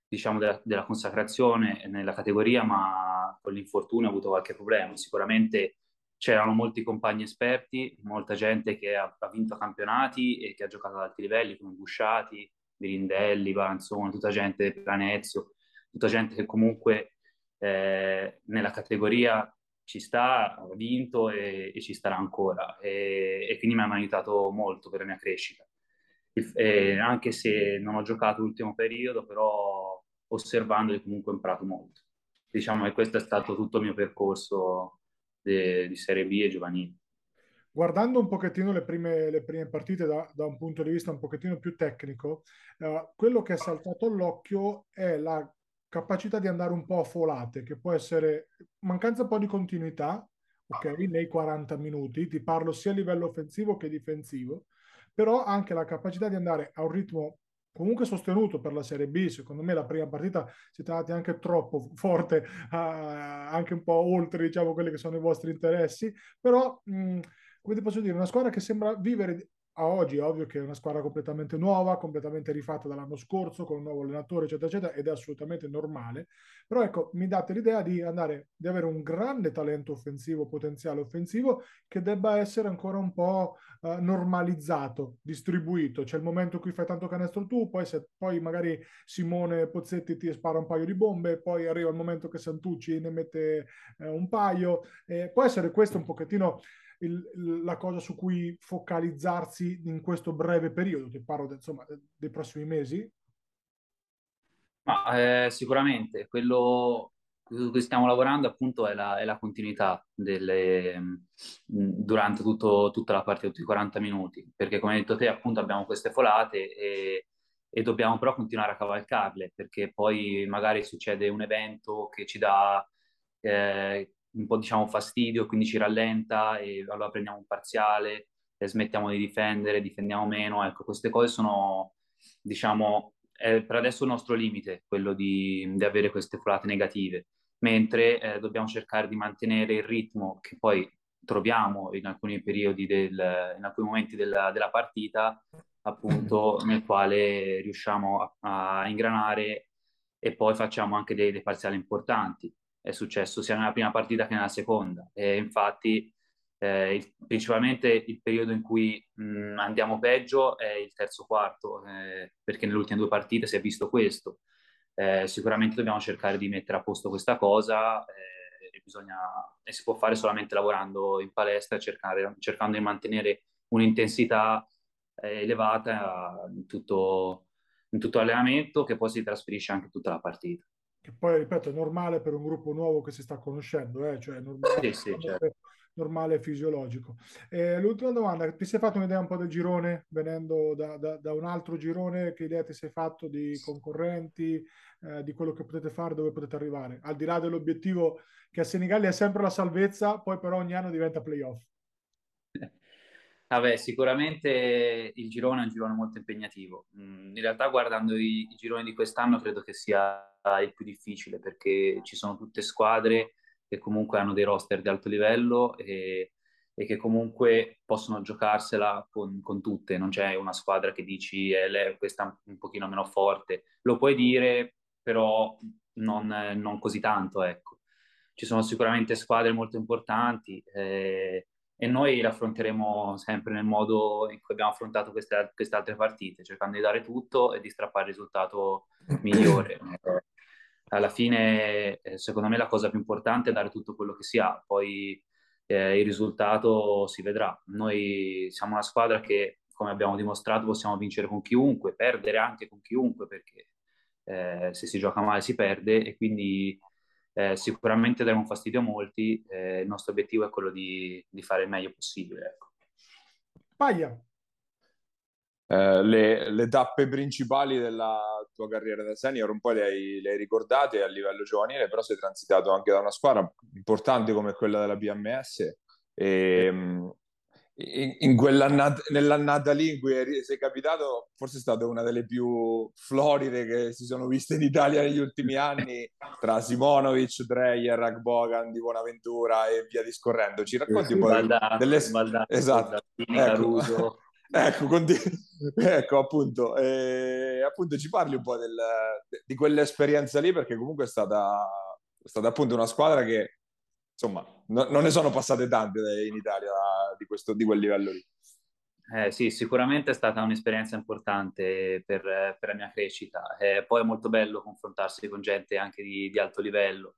diciamo della, della, consacrazione nella categoria, ma con l'infortunio ho avuto qualche problema. Sicuramente c'erano molti compagni esperti, molta gente che ha, ha vinto campionati e che ha giocato ad alti livelli, come Busciati, Birindelli, Baranzone, tutta gente, Planezio, tutta gente che comunque eh, nella categoria ci sta, ha vinto e, e ci starà ancora e, e, quindi mi hanno aiutato molto per la mia crescita. E anche se non ho giocato l'ultimo periodo, però osservandoli comunque imparato molto. Diciamo che questo è stato tutto il mio percorso de, di Serie B e giovanile. Guardando un pochettino le prime, le prime partite da, da, un punto di vista un pochettino più tecnico, uh, quello che è saltato all'occhio è la capacità di andare un po' a folate, che può essere mancanza un po' di continuità, ok, nei 40 minuti, ti parlo sia a livello offensivo che difensivo, però anche la capacità di andare a un ritmo comunque sostenuto per la Serie B. Secondo me la prima partita siete andati anche troppo forte, uh, anche un po' oltre diciamo quelli che sono i vostri interessi, però mh, come ti posso dire, una squadra che sembra vivere a oggi è ovvio che è una squadra completamente nuova, completamente rifatta dall'anno scorso, con un nuovo allenatore, eccetera, eccetera, ed è assolutamente normale. Però ecco, mi date l'idea di andare, di avere un grande talento offensivo, potenziale offensivo, che debba essere ancora un po' uh, normalizzato, distribuito. C'è il momento in cui fai tanto canestro tu, poi, se, poi magari Simone Pozzetti ti spara un paio di bombe, poi arriva il momento che Santucci ne mette uh, un paio. Eh, può essere questo un pochettino il, la cosa su cui focalizzarsi in questo breve periodo? Ti parlo insomma, dei prossimi mesi? Ma, eh, sicuramente quello su cui stiamo lavorando appunto è la, è la continuità delle, mm, durante tutto, tutta la partita, tutti i 40 minuti, perché come hai detto te appunto abbiamo queste folate e, e dobbiamo però continuare a cavalcarle, perché poi magari succede un evento che ci dà, eh, un po' diciamo fastidio, quindi ci rallenta e allora prendiamo un parziale e smettiamo di difendere, difendiamo meno. Ecco, queste cose sono, diciamo, è per adesso il nostro limite, quello di, di avere queste folate negative, mentre eh, dobbiamo cercare di mantenere il ritmo che poi troviamo in alcuni periodi, del, in alcuni momenti della, della partita, appunto nel quale riusciamo a, a ingranare e poi facciamo anche dei, dei parziali importanti è successo sia nella prima partita che nella seconda. E infatti, eh, il, principalmente il periodo in cui mh, andiamo peggio è il terzo quarto, eh, perché nelle ultime due partite si è visto questo. Eh, sicuramente dobbiamo cercare di mettere a posto questa cosa eh, e, bisogna, e si può fare solamente lavorando in palestra, cercare, cercando di mantenere un'intensità eh, elevata in tutto, in tutto l'allenamento che poi si trasferisce anche tutta la partita che poi ripeto è normale per un gruppo nuovo che si sta conoscendo, eh? cioè normale, sì, sì, certo. normale e fisiologico. Eh, l'ultima domanda, ti sei fatto un'idea un po' del girone, venendo da, da, da un altro girone, che idea ti sei fatto di concorrenti, eh, di quello che potete fare, dove potete arrivare? Al di là dell'obiettivo che a Senigallia è sempre la salvezza, poi però ogni anno diventa playoff. Vabbè, sicuramente il girone è un girone molto impegnativo. Mm, in realtà, guardando i, i gironi di quest'anno, credo che sia il più difficile perché ci sono tutte squadre che comunque hanno dei roster di alto livello e, e che comunque possono giocarsela con, con, tutte. Non c'è una squadra che dici eh, lei, questa è un pochino meno forte. Lo puoi dire, però non, non così tanto, ecco. Ci sono sicuramente squadre molto importanti. Eh, e noi l'affronteremo sempre nel modo in cui abbiamo affrontato queste, queste altre partite, cercando di dare tutto e di strappare il risultato migliore. Alla fine, eh, secondo me, la cosa più importante è dare tutto quello che si ha, poi eh, il risultato si vedrà. Noi siamo una squadra che, come abbiamo dimostrato, possiamo vincere con chiunque, perdere anche con chiunque, perché eh, se si gioca male si perde e quindi eh, sicuramente daremo fastidio a molti, eh, il nostro obiettivo è quello di, di fare il meglio possibile. Ecco. Paglia. Eh, le, le, tappe principali della tua carriera da senior un po' le hai, le hai, ricordate a livello giovanile, però sei transitato anche da una squadra importante come quella della BMS e, in, quell'annata, nell'annata lì in cui sei capitato, forse è stata una delle più floride che si sono viste in Italia negli ultimi anni, tra Simonovic, Dreyer, Ragbogan, Di Buonaventura e via discorrendo. Ci racconti un po' Valda, delle... Valda, esatto. ecco. ecco, conti... ecco, appunto, eh, appunto, ci parli un po' del, di quell'esperienza lì, perché comunque è stata, è stata appunto una squadra che insomma, no, non ne sono passate tante in Italia di, questo, di quel livello lì. Eh, sì, sicuramente è stata un'esperienza importante per, per la mia crescita. Eh, poi è molto bello confrontarsi con gente anche di, di alto livello.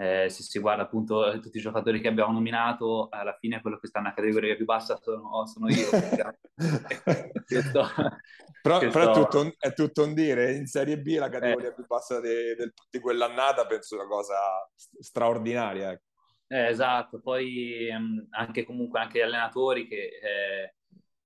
Eh, se si guarda appunto tutti i giocatori che abbiamo nominato, alla fine quello che sta nella categoria più bassa sono, sono io. questo, però, però è, tutto un, è, tutto un, dire, in Serie B la categoria eh. più bassa di, di, di quell'annata penso una cosa straordinaria. Eh, esatto, poi ehm, anche comunque anche gli allenatori che eh,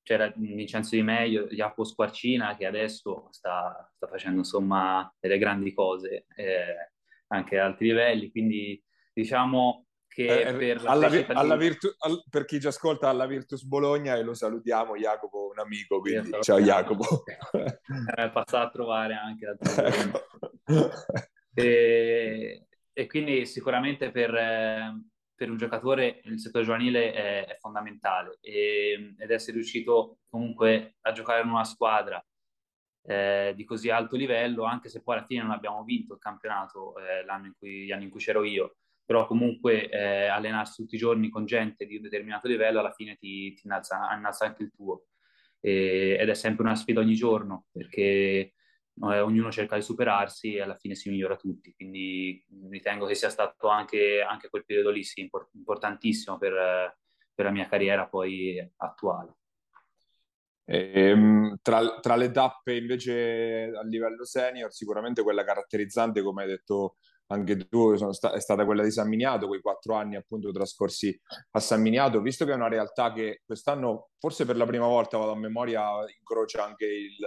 c'era Vincenzo Di Meglio, Jacopo Squarcina che adesso sta, sta facendo insomma delle grandi cose eh, anche a alti livelli, quindi diciamo che eh, per, alla, alla Virtu, al, per chi ci ascolta alla Virtus Bologna e lo salutiamo Jacopo, un amico, quindi ciao Jacopo. È passato a trovare anche ecco. e, e quindi sicuramente per, per un giocatore il settore giovanile è, è fondamentale. E, ed essere riuscito comunque a giocare in una squadra eh, di così alto livello, anche se poi alla fine non abbiamo vinto il campionato eh, l'anno in cui, gli anni in cui c'ero io, però comunque eh, allenarsi tutti i giorni con gente di un determinato livello alla fine ti, ti innalza, innalza, anche il tuo. E, ed è sempre una sfida ogni giorno perché eh, ognuno cerca di superarsi e alla fine si migliora tutti, quindi ritengo che sia stato anche, anche quel periodo lì sì, importantissimo per, per la mia carriera poi attuale. E, ehm, tra, tra, le tappe invece a livello senior, sicuramente quella caratterizzante, come hai detto anche tu, sta, è stata quella di San Miniato, quei quattro anni appunto trascorsi a San Miniato, visto che è una realtà che quest'anno, forse per la prima volta, vado a memoria, incrocia anche il,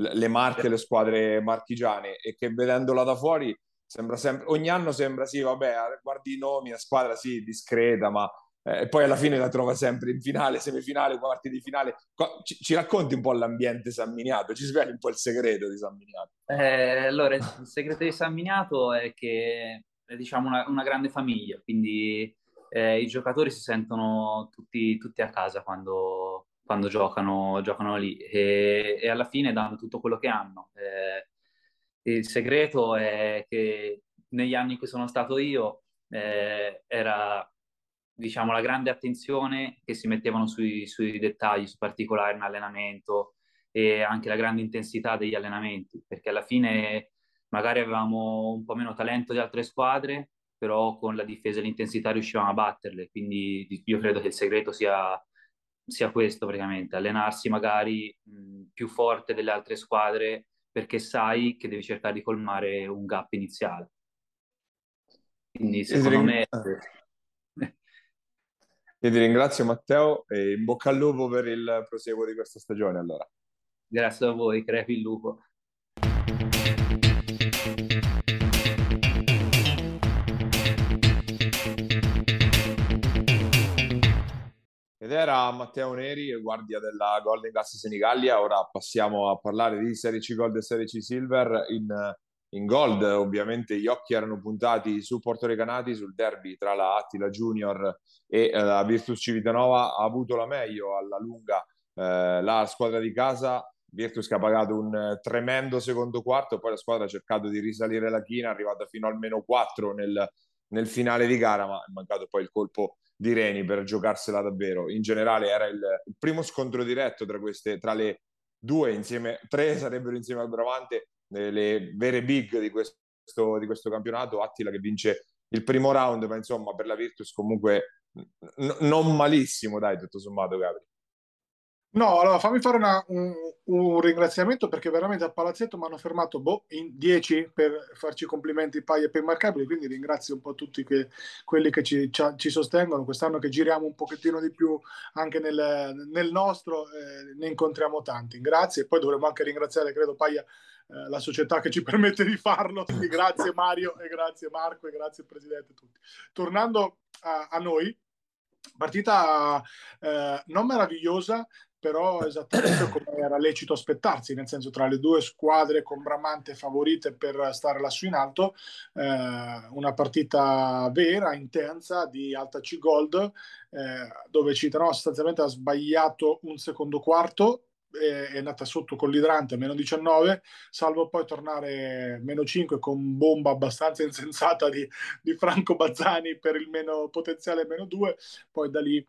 le marche, le squadre marchigiane e che vedendola da fuori sembra sempre, ogni anno sembra sì, vabbè, guardi i nomi, la squadra sì, discreta, ma eh, poi alla fine la trova sempre in finale, semifinale, quarti di finale. Ci, ci racconti un po' l'ambiente San Miniato, ci sveli un po' il segreto di San Miniato. Eh, allora, il segreto di San Miniato è che è diciamo una, una grande famiglia, quindi eh, i giocatori si sentono tutti, tutti a casa quando, quando giocano, giocano lì e, e, alla fine danno tutto quello che hanno. Eh, il segreto è che negli anni in cui sono stato io eh, era diciamo, la grande attenzione che si mettevano sui, sui dettagli, su particolari in allenamento e anche la grande intensità degli allenamenti, perché alla fine magari avevamo un po' meno talento di altre squadre, però con la difesa e l'intensità riuscivamo a batterle, quindi io credo che il segreto sia, sia questo praticamente, allenarsi magari mh, più forte delle altre squadre perché sai che devi cercare di colmare un gap iniziale. Quindi secondo me io ti ringrazio Matteo e in bocca al lupo per il proseguo di questa stagione allora. Grazie a voi, crepi il lupo. Ed era Matteo Neri, guardia della Golden Gas Senigallia. Ora passiamo a parlare di Serie C Gold e Serie C Silver. In in gold ovviamente gli occhi erano puntati su Portorecanati, sul derby tra la Attila Junior e eh, la Virtus Civitanova, ha avuto la meglio alla lunga eh, la squadra di casa, Virtus che ha pagato un tremendo secondo quarto, poi la squadra ha cercato di risalire la china, è arrivata fino al meno 4 nel, nel finale di gara, ma è mancato poi il colpo di Reni per giocarsela davvero. In generale era il, il primo scontro diretto tra, queste, tra le due insieme, tre sarebbero insieme al Bravante le vere big di questo, di questo campionato, Attila che vince il primo round, ma insomma per la Virtus comunque n- non malissimo, dai, tutto sommato, Gabri. No, allora fammi fare una, un, un, ringraziamento perché veramente a Palazzetto mi hanno fermato boh, in 10 per farci complimenti paghi e immarcabili, quindi ringrazio un po' tutti che, quelli che ci, ci, sostengono. Quest'anno che giriamo un pochettino di più anche nel, nel nostro, eh, ne incontriamo tanti. Grazie e poi dovremmo anche ringraziare, credo, Paglia eh, la società che ci permette di farlo. Quindi grazie Mario e grazie Marco e grazie Presidente tutti. Tornando a, a noi, partita eh, non meravigliosa, però esattamente come era lecito aspettarsi, nel senso tra le due squadre con Bramante favorite per stare lassù in alto, eh, una partita vera, intensa di Alta C Gold, eh, dove Cittadino sostanzialmente ha sbagliato un secondo quarto è andata sotto con l'idrante a meno 19, salvo poi tornare meno 5 con bomba abbastanza insensata di, di Franco Bazzani per il meno potenziale meno 2. Poi da lì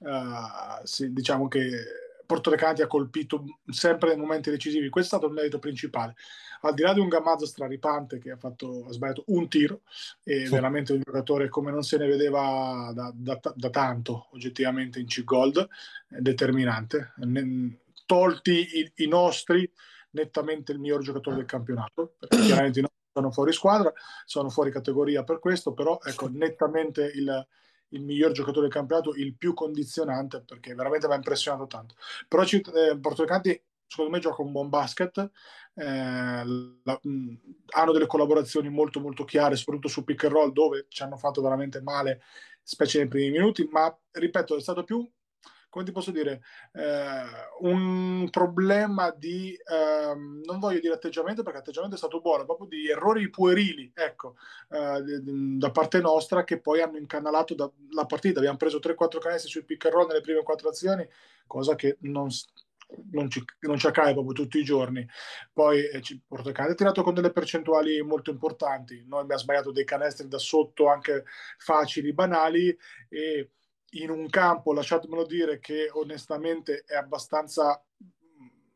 uh, sì, diciamo che Porto Recanati ha colpito sempre nei momenti decisivi. Questo è stato il merito principale. Al di là di un Gamazzo straripante che ha, fatto, ha sbagliato un tiro, e veramente un giocatore come non se ne vedeva da, da, da tanto oggettivamente in C-Gold, determinante tolti i, i, nostri, nettamente il miglior giocatore del campionato, perché chiaramente i nostri sono fuori squadra, sono fuori categoria per questo, però ecco, nettamente il, il miglior giocatore del campionato, il più condizionante, perché veramente mi ha impressionato tanto. Però eh, Portocanti secondo me gioca un buon basket, eh, la, mh, hanno delle collaborazioni molto molto chiare, soprattutto su pick and roll dove ci hanno fatto veramente male, specie nei primi minuti, ma ripeto, è stato più come ti posso dire, eh, un problema di, ehm, non voglio dire atteggiamento perché l'atteggiamento è stato buono, proprio di errori puerili, ecco, eh, da parte nostra che poi hanno incanalato da, la partita. Abbiamo preso 3-4 canestri sui pick and roll nelle prime quattro azioni, cosa che non, non ci, non ci accade proprio tutti i giorni. Poi eh, Porto Cane ha tirato con delle percentuali molto importanti. Noi abbiamo sbagliato dei canestri da sotto anche facili, banali e in un campo, lasciatemelo dire, che onestamente è abbastanza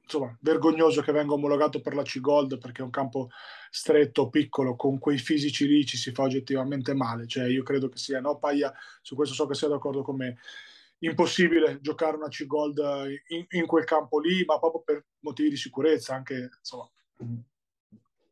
insomma, vergognoso che venga omologato per la C-Gold perché è un campo stretto, piccolo, con quei fisici lì ci si fa oggettivamente male. Cioè, io credo che sia, no, Paglia, su questo so che sei d'accordo con me, impossibile giocare una C-Gold in, in, quel campo lì, ma proprio per motivi di sicurezza, anche, insomma,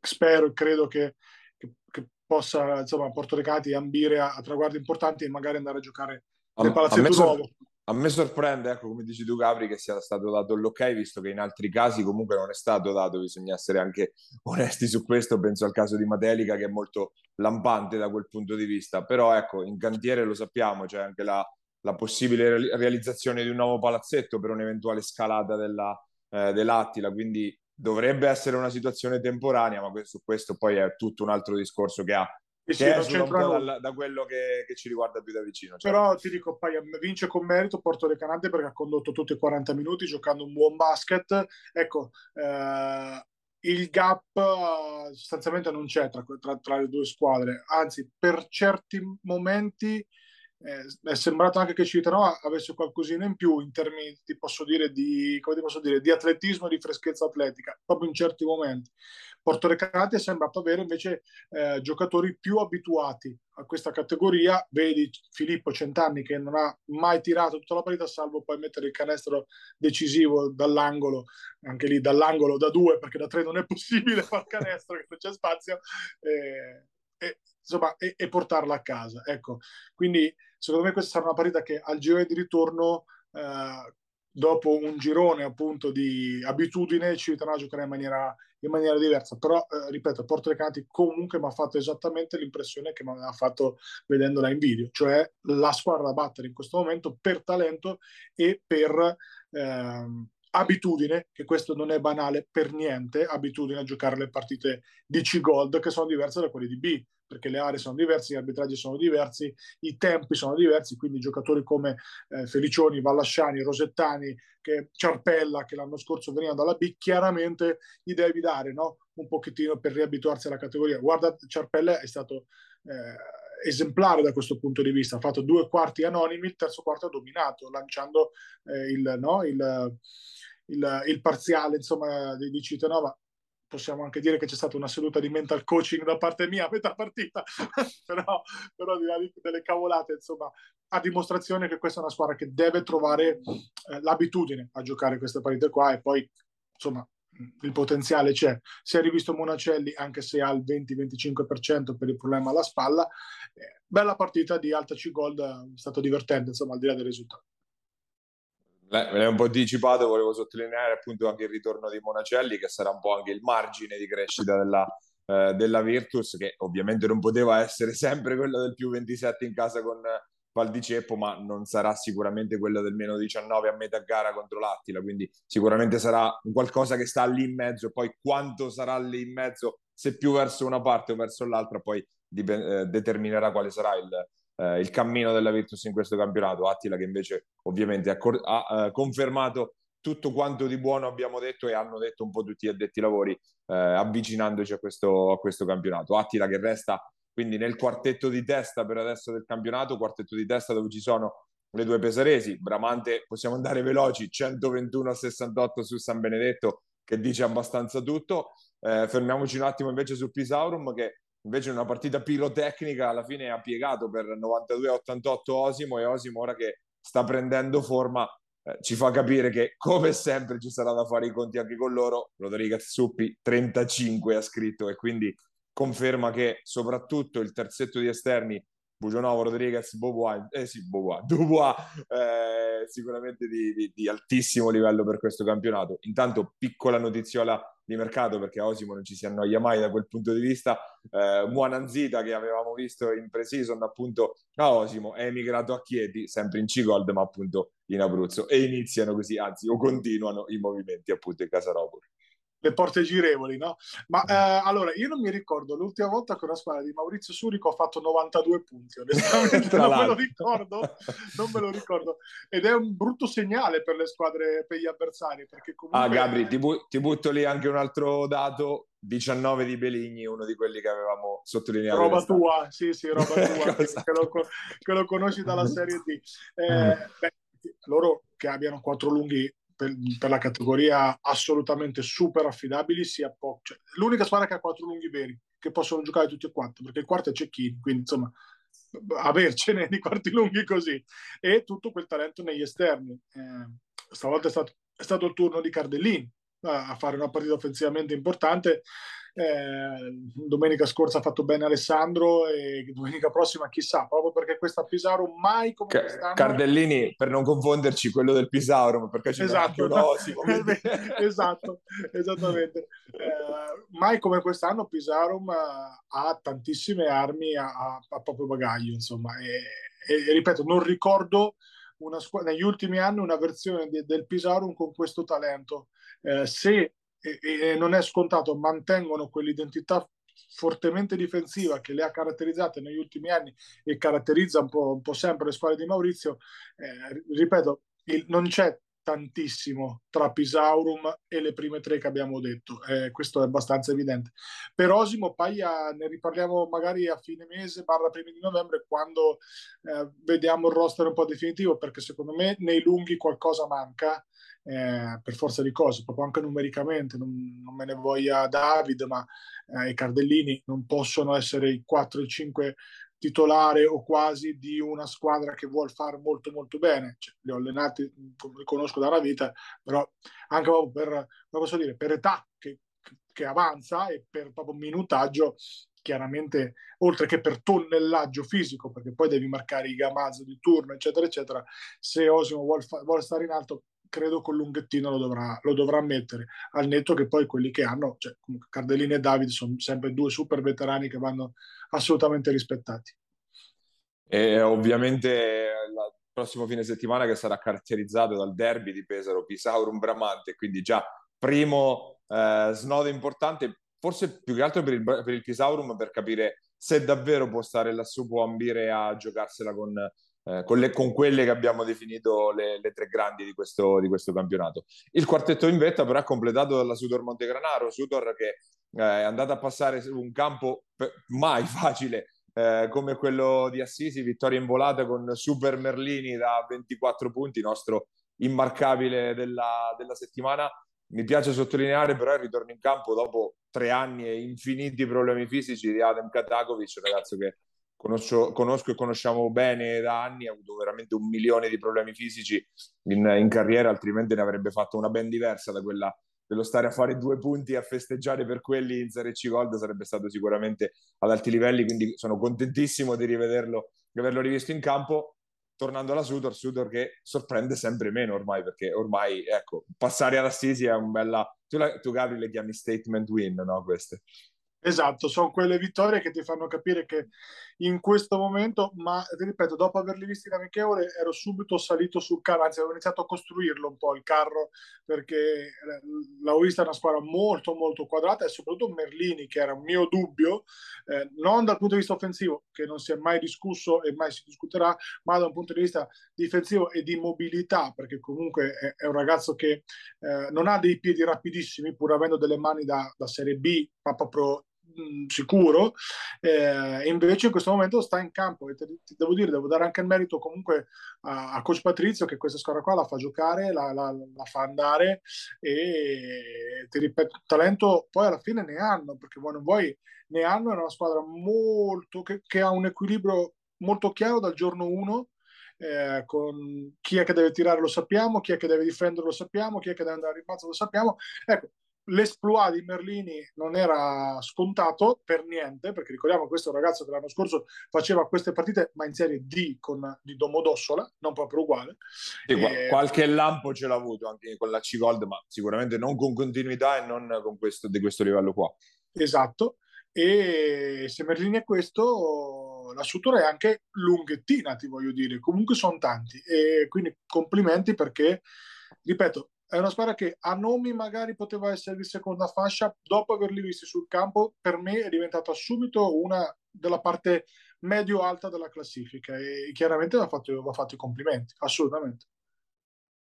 spero e credo che, che, che, possa, insomma, Porto Recati ambire a, a traguardi importanti e magari andare a giocare nel palazzetto nuovo. A me sorprende, ecco, come dici tu, Gabri, che sia stato dato l'ok, visto che in altri casi comunque non è stato dato, bisogna essere anche onesti su questo. Penso al caso di Matelica, che è molto lampante da quel punto di vista. Però, ecco, in cantiere lo sappiamo, c'è anche la, la possibile realizzazione di un nuovo palazzetto per un'eventuale scalata della, eh, dell'Attila. Quindi dovrebbe essere una situazione temporanea, ma su questo poi è tutto un altro discorso che ha sì, che esula un po' dal, da quello che, che, ci riguarda più da vicino. Cioè. Però ti dico, poi vince con merito Porto Recanante perché ha condotto tutti i 40 minuti giocando un buon basket. Ecco, eh, il gap eh, sostanzialmente non c'è tra, tra, tra, le due squadre, anzi per certi momenti eh, è sembrato anche che Civitanova avesse qualcosina in più in termini, ti posso dire, di, posso dire, di atletismo e di freschezza atletica, proprio in certi momenti. Porto Recate è sembrato avere invece eh, giocatori più abituati a questa categoria. Vedi Filippo Centanni che non ha mai tirato tutta la partita, salvo poi mettere il canestro decisivo dall'angolo, anche lì dall'angolo da due, perché da tre non è possibile fare canestro, che non c'è spazio. Eh, e, insomma, e, e, portarla a casa. Ecco, quindi secondo me questa sarà una partita che al girone di ritorno, eh, dopo un girone appunto di abitudine, ci ritornerà a giocare in maniera, in maniera diversa. Però, eh, ripeto, Porto Recanati comunque mi ha fatto esattamente l'impressione che mi aveva fatto vedendola in video, cioè la squadra da battere in questo momento per talento e per... Ehm, abitudine, che questo non è banale per niente, abitudine a giocare le partite di C-Gold che sono diverse da quelle di B perché le aree sono diverse, gli arbitraggi sono diversi, i tempi sono diversi, quindi giocatori come eh, Felicioni, Vallasciani, Rosettani, che, Ciarpella, che l'anno scorso venivano dalla B, chiaramente gli devi dare no? un pochettino per riabituarsi alla categoria. Guarda, Ciarpella è stato eh, esemplare da questo punto di vista, ha fatto due quarti anonimi, il terzo quarto ha dominato, lanciando eh, il, no? il, il, il, parziale insomma, di, di Citanova possiamo anche dire che c'è stata una seduta di mental coaching da parte mia a metà partita, però, però di là delle cavolate, insomma, a dimostrazione che questa è una squadra che deve trovare eh, l'abitudine a giocare queste partite qua e poi, insomma, il potenziale c'è. Si è rivisto Monacelli, anche se ha il 20-25% per il problema alla spalla. Eh, bella partita di alta C-Gold, è stato divertente, insomma, al di là del risultato. Me l'hai un po' anticipato, volevo sottolineare appunto anche il ritorno di Monacelli, che sarà un po' anche il margine di crescita della, eh, della Virtus, che ovviamente non poteva essere sempre quello del più 27 in casa con Val di Ceppo, ma non sarà sicuramente quello del meno 19 a metà gara contro l'Attila, quindi sicuramente sarà qualcosa che sta lì in mezzo, poi quanto sarà lì in mezzo, se più verso una parte o verso l'altra, poi dip- eh, determinerà quale sarà il, eh, il cammino della Virtus in questo campionato. Attila che invece ovviamente ha, cor- ha eh, confermato tutto quanto di buono abbiamo detto e hanno detto un po' tutti gli addetti lavori eh, avvicinandoci a questo, a questo campionato. Attila che resta quindi nel quartetto di testa per adesso del campionato, quartetto di testa dove ci sono le due pesaresi, Bramante possiamo andare veloci, 121 a 68 su San Benedetto che dice abbastanza tutto. Eh, fermiamoci un attimo invece su Pisaurum che Invece una partita pirotecnica alla fine ha piegato per 92-88 Osimo e Osimo ora che sta prendendo forma eh, ci fa capire che come sempre ci sarà da fare i conti anche con loro. Rodriguez Suppi 35 ha scritto e quindi conferma che soprattutto il terzetto di esterni Bugionovo, Rodriguez, Bobois, eh sì, Bobois, Dubois, eh, sicuramente di, di, di, altissimo livello per questo campionato. Intanto, piccola notiziola di mercato perché Osimo non ci si annoia mai da quel punto di vista. Eh, Muananzita che avevamo visto in pre-season appunto a Osimo è emigrato a Chieti, sempre in C-Gold ma appunto in Abruzzo e iniziano così, anzi o continuano i movimenti appunto in Casaropoli le porte girevoli, no? Ma eh, allora, io non mi ricordo l'ultima volta che una squadra di Maurizio Surico ha fatto 92 punti, onestamente non me lo ricordo, non me lo ricordo. Ed è un brutto segnale per le squadre, per gli avversari, perché comunque... Ah, Gabri, ti, bu- ti butto lì anche un altro dato, 19 di Beligni, uno di quelli che avevamo sottolineato. Roba tua, sì, sì, roba tua, che, lo, che, lo, conosci dalla Serie D. Eh, beh, loro che abbiano quattro lunghi per, per, la categoria assolutamente super affidabili sia poco. Cioè, l'unica squadra che ha quattro lunghi veri che possono giocare tutti e quattro perché il quarto è Cecchini quindi insomma avercene di quarti lunghi così e tutto quel talento negli esterni eh, stavolta è stato, è stato il turno di Cardellini a fare una partita offensivamente importante eh, domenica scorsa ha fatto bene Alessandro e domenica prossima chissà, proprio perché questa Pisauro mai come Ca- quest'anno... Cardellini, per non confonderci, quello del Pisauro, perché c'è esatto, un osimo. esatto, esattamente. Eh, mai come quest'anno Pisarum ha tantissime armi a, a, a proprio bagaglio, insomma, e, e, e ripeto, non ricordo una squadra, negli ultimi anni una versione de, del Pisarum con questo talento. Eh, se e, e non è scontato, mantengono quell'identità fortemente difensiva che le ha caratterizzate negli ultimi anni e caratterizza un po', un po sempre le squadre di Maurizio, eh, ripeto, il, non c'è tantissimo tra Pisaurum e le prime tre che abbiamo detto, eh, questo è abbastanza evidente. Per Osimo Paglia ne riparliamo magari a fine mese, barra primi di novembre, quando eh, vediamo il roster un po' definitivo, perché secondo me nei lunghi qualcosa manca eh, per forza di cose, proprio anche numericamente, non, non me ne voglia David, ma eh, i Cardellini non possono essere i 4 e 5 titolare o quasi di una squadra che vuole fare molto molto bene. Cioè, li ho allenati, li conosco da una vita, però anche per, dire, per età che, che avanza e per proprio minutaggio, chiaramente, oltre che per tonnellaggio fisico, perché poi devi marcare i gamazzo di turno, eccetera, eccetera, se Osimo vuole, fa- vuole stare in alto, credo col lunghettino lo dovrà, lo dovrà mettere, al netto che poi quelli che hanno, cioè Cardellini e David sono sempre due super veterani che vanno assolutamente rispettati. E ovviamente il prossimo fine settimana che sarà caratterizzato dal derby di Pesaro, Pisaurum Bramante, quindi già primo eh, snodo importante, forse più che altro per il, per il Pisaurum per capire se davvero può stare lassù, può ambire a giocarsela con eh, con, le, con, quelle che abbiamo definito le, le tre grandi di questo, di questo, campionato. Il quartetto in vetta però è completato dalla Sudor Montegranaro, Sudor che eh, è andata a passare un campo mai facile eh, come quello di Assisi, vittoria in volata con Super Merlini da 24 punti, nostro immarcabile della, della settimana. Mi piace sottolineare però il ritorno in campo dopo tre anni e infiniti problemi fisici di Adam Katakovic, ragazzo che conosco, conosco, e conosciamo bene da anni, ha avuto veramente un milione di problemi fisici in, in, carriera, altrimenti ne avrebbe fatto una ben diversa da quella dello stare a fare due punti e a festeggiare per quelli in Serie C Gold sarebbe stato sicuramente ad alti livelli, quindi sono contentissimo di rivederlo, di averlo rivisto in campo. Tornando alla Sudor, Sudor che sorprende sempre meno ormai, perché ormai, ecco, passare ad Assisi è un bella... Tu, la, tu Gabri le chiami statement win, no? Queste. Esatto, sono quelle vittorie che ti fanno capire che in questo momento, ma ripeto, dopo averli visti in amichevole ero subito salito sul carro, anzi avevo iniziato a costruirlo un po' il carro perché eh, l'avevo vista una squadra molto molto quadrata e soprattutto Merlini che era un mio dubbio, eh, non dal punto di vista offensivo che non si è mai discusso e mai si discuterà, ma da un punto di vista difensivo e di mobilità perché comunque è, è un ragazzo che eh, non ha dei piedi rapidissimi pur avendo delle mani da, da Serie B, ma proprio sicuro, eh, invece in questo momento sta in campo. E te, te devo dire, devo dare anche il merito comunque a, a coach Patrizio che questa squadra qua la fa giocare, la, la, la fa andare. E ti ripeto, talento poi alla fine ne hanno, perché vuoi non vuoi, ne hanno, è una squadra molto, che, che ha un equilibrio molto chiaro dal giorno 1 eh, con chi è che deve tirare lo sappiamo, chi è che deve difendere lo sappiamo, chi è che deve andare in rimbalzo lo sappiamo. Ecco, l'esploit di Merlini non era scontato per niente, perché ricordiamo che questo ragazzo che l'anno scorso faceva queste partite, ma in Serie D con, di Domodossola, non proprio uguale. Sì, e... Qualche lampo ce l'ha avuto anche con la C-Gold, ma sicuramente non con continuità e non con questo, di questo livello qua. Esatto, e se Merlini è questo, la struttura è anche lunghettina, ti voglio dire, comunque sono tanti, e quindi complimenti perché, ripeto, è una squadra che a nomi magari poteva essere di seconda fascia, dopo averli visti sul campo, per me è diventata subito una della parte medio-alta della classifica e chiaramente va fatto, va fatto i complimenti, assolutamente.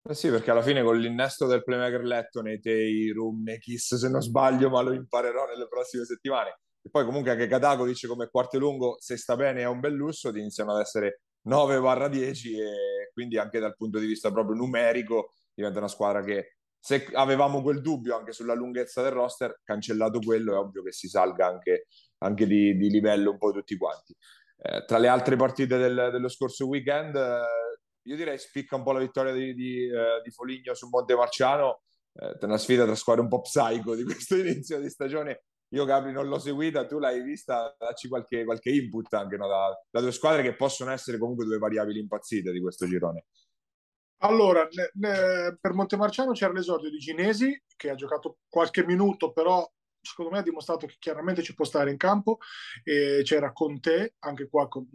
Eh sì, perché alla fine con l'innesto del playmaker letto nei Tei, Rum, nei Kiss, se non sbaglio, ma lo imparerò nelle prossime settimane. E poi comunque anche Katago dice come quarto lungo, se sta bene è un bel lusso, iniziano ad essere 9-10 e quindi anche dal punto di vista proprio numerico diventa una squadra che se avevamo quel dubbio anche sulla lunghezza del roster, cancellato quello, è ovvio che si salga anche, anche di, di, livello un po' tutti quanti. Eh, tra le altre partite del, dello scorso weekend, eh, io direi spicca un po' la vittoria di, di, eh, di Foligno su Monte Marciano, eh, una sfida tra squadre un po' psycho di questo inizio di stagione. Io Gabri non l'ho seguita, tu l'hai vista, dacci qualche, qualche input anche no? da, da due squadre che possono essere comunque due variabili impazzite di questo girone. Allora, ne, ne, per Montemarciano c'era l'esordio di Ginesi, che ha giocato qualche minuto, però secondo me ha dimostrato che chiaramente ci può stare in campo. E c'era Conte, anche qua con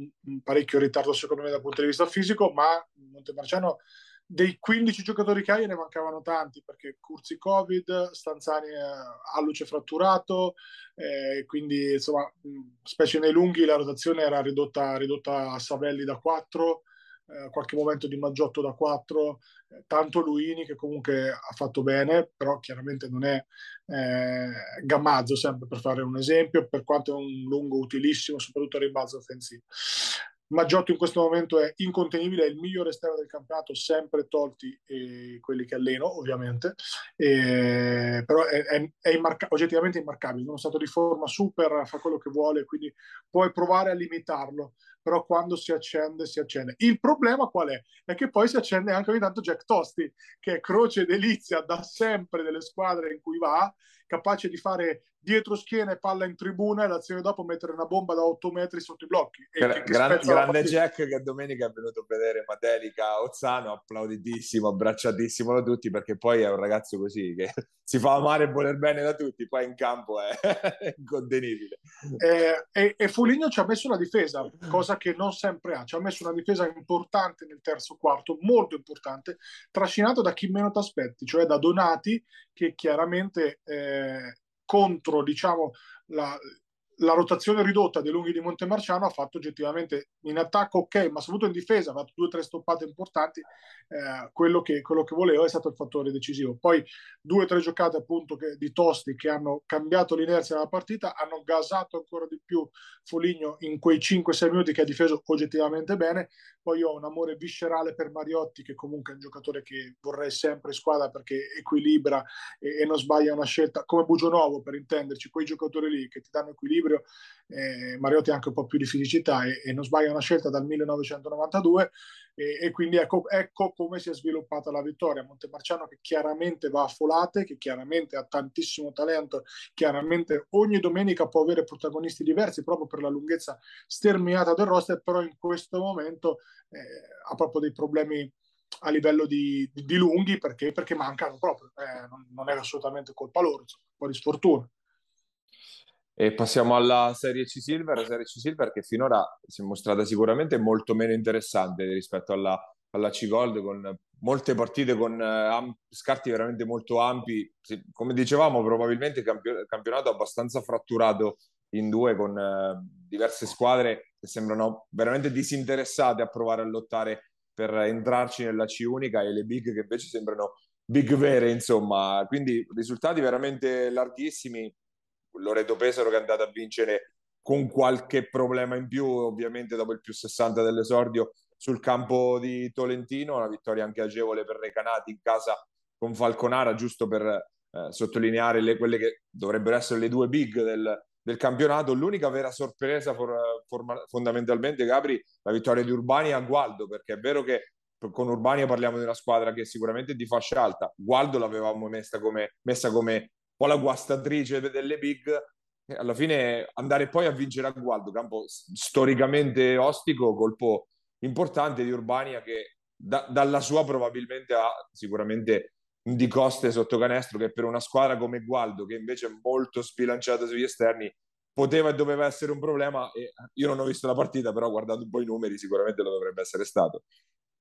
parecchio ritardo secondo me dal punto di vista fisico, ma Montemarciano dei 15 giocatori che hai ne mancavano tanti perché Curzi Covid, Stanzani eh, a luce fratturato, eh, quindi insomma, specie nei lunghi la rotazione era ridotta, ridotta a Savelli da 4 eh, qualche momento di Maggiotto da 4, eh, tanto Luini che comunque ha fatto bene, però chiaramente non è eh, Gammazzo, sempre per fare un esempio, per quanto è un lungo utilissimo, soprattutto a rimbalzo offensivo. Maggiotto in questo momento è incontenibile, è il migliore esterno del campionato, sempre tolti eh, quelli che alleno, ovviamente, eh, però è, è, è immarca- oggettivamente immarcabile, è stato di forma super, fa quello che vuole, quindi puoi provare a limitarlo però quando si accende, si accende. Il problema qual è? È che poi si accende anche ogni tanto Jack Tosti, che è croce delizia da sempre delle squadre in cui va, capace di fare dietro schiena e palla in tribuna e l'azione dopo mettere una bomba da 8 metri sotto i blocchi. Gra- gran, grande Jack che domenica è venuto a vedere Matelica Ozzano, applauditissimo, abbracciatissimo da tutti perché poi è un ragazzo così che si fa amare e voler bene da tutti, poi in campo è, incontenibile. Eh, e, e Foligno ci ha messo una difesa, cosa che non sempre ha, ci ha messo una difesa importante nel terzo quarto, molto importante, trascinato da chi meno ti aspetti, cioè da Donati che chiaramente eh, contro diciamo, la, la rotazione ridotta dei lunghi di Montemarciano ha fatto oggettivamente in attacco ok, ma soprattutto in difesa ha fatto due o tre stoppate importanti. Eh, quello, che, quello, che, voleva è stato il fattore decisivo. Poi due o tre giocate appunto che, di Tosti che hanno cambiato l'inerzia della partita, hanno gasato ancora di più Foligno in quei 5-6 minuti che ha difeso oggettivamente bene. Poi ho un amore viscerale per Mariotti, che comunque è un giocatore che vorrei sempre in squadra perché equilibra e, e non sbaglia una scelta, come Bugionovo per intenderci, quei giocatori lì che ti danno equilibrio equilibrio, eh, Mariotti ha anche un po' più di fisicità e, e non sbaglia una scelta dal 1992 e, e quindi ecco, ecco, come si è sviluppata la vittoria. Montemarciano che chiaramente va a folate, che chiaramente ha tantissimo talento, chiaramente ogni domenica può avere protagonisti diversi proprio per la lunghezza sterminata del roster, però in questo momento eh, ha proprio dei problemi a livello di, di, di lunghi perché, perché, mancano proprio, eh, non, non, è assolutamente colpa loro, un po' di sfortuna. E passiamo alla Serie C Silver, Serie C Silver che finora si è mostrata sicuramente molto meno interessante rispetto alla, alla C Gold, con molte partite con uh, scarti veramente molto ampi. Come dicevamo, probabilmente il campionato abbastanza fratturato in due, con uh, diverse squadre che sembrano veramente disinteressate a provare a lottare per entrarci nella C unica e le big che invece sembrano big vere, insomma. Quindi risultati veramente larghissimi Loreto Pesaro che è andato a vincere con qualche problema in più, ovviamente dopo il più 60 dell'esordio sul campo di Tolentino, una vittoria anche agevole per Recanati in casa con Falconara, giusto per eh, sottolineare le, quelle che dovrebbero essere le due big del, del campionato. L'unica vera sorpresa for, for, fondamentalmente, Gabri, la vittoria di Urbani a Gualdo, perché è vero che con Urbani parliamo di una squadra che sicuramente è di fascia alta. Gualdo l'avevamo messa come, messa come po' la guastatrice delle big, alla fine andare poi a vincere a Gualdo, campo storicamente ostico, colpo importante di Urbania che da, dalla sua probabilmente ha sicuramente un di coste sotto canestro che per una squadra come Gualdo, che invece è molto sbilanciata sugli esterni, poteva e doveva essere un problema. E io non ho visto la partita, però guardando un po' i numeri sicuramente lo dovrebbe essere stato.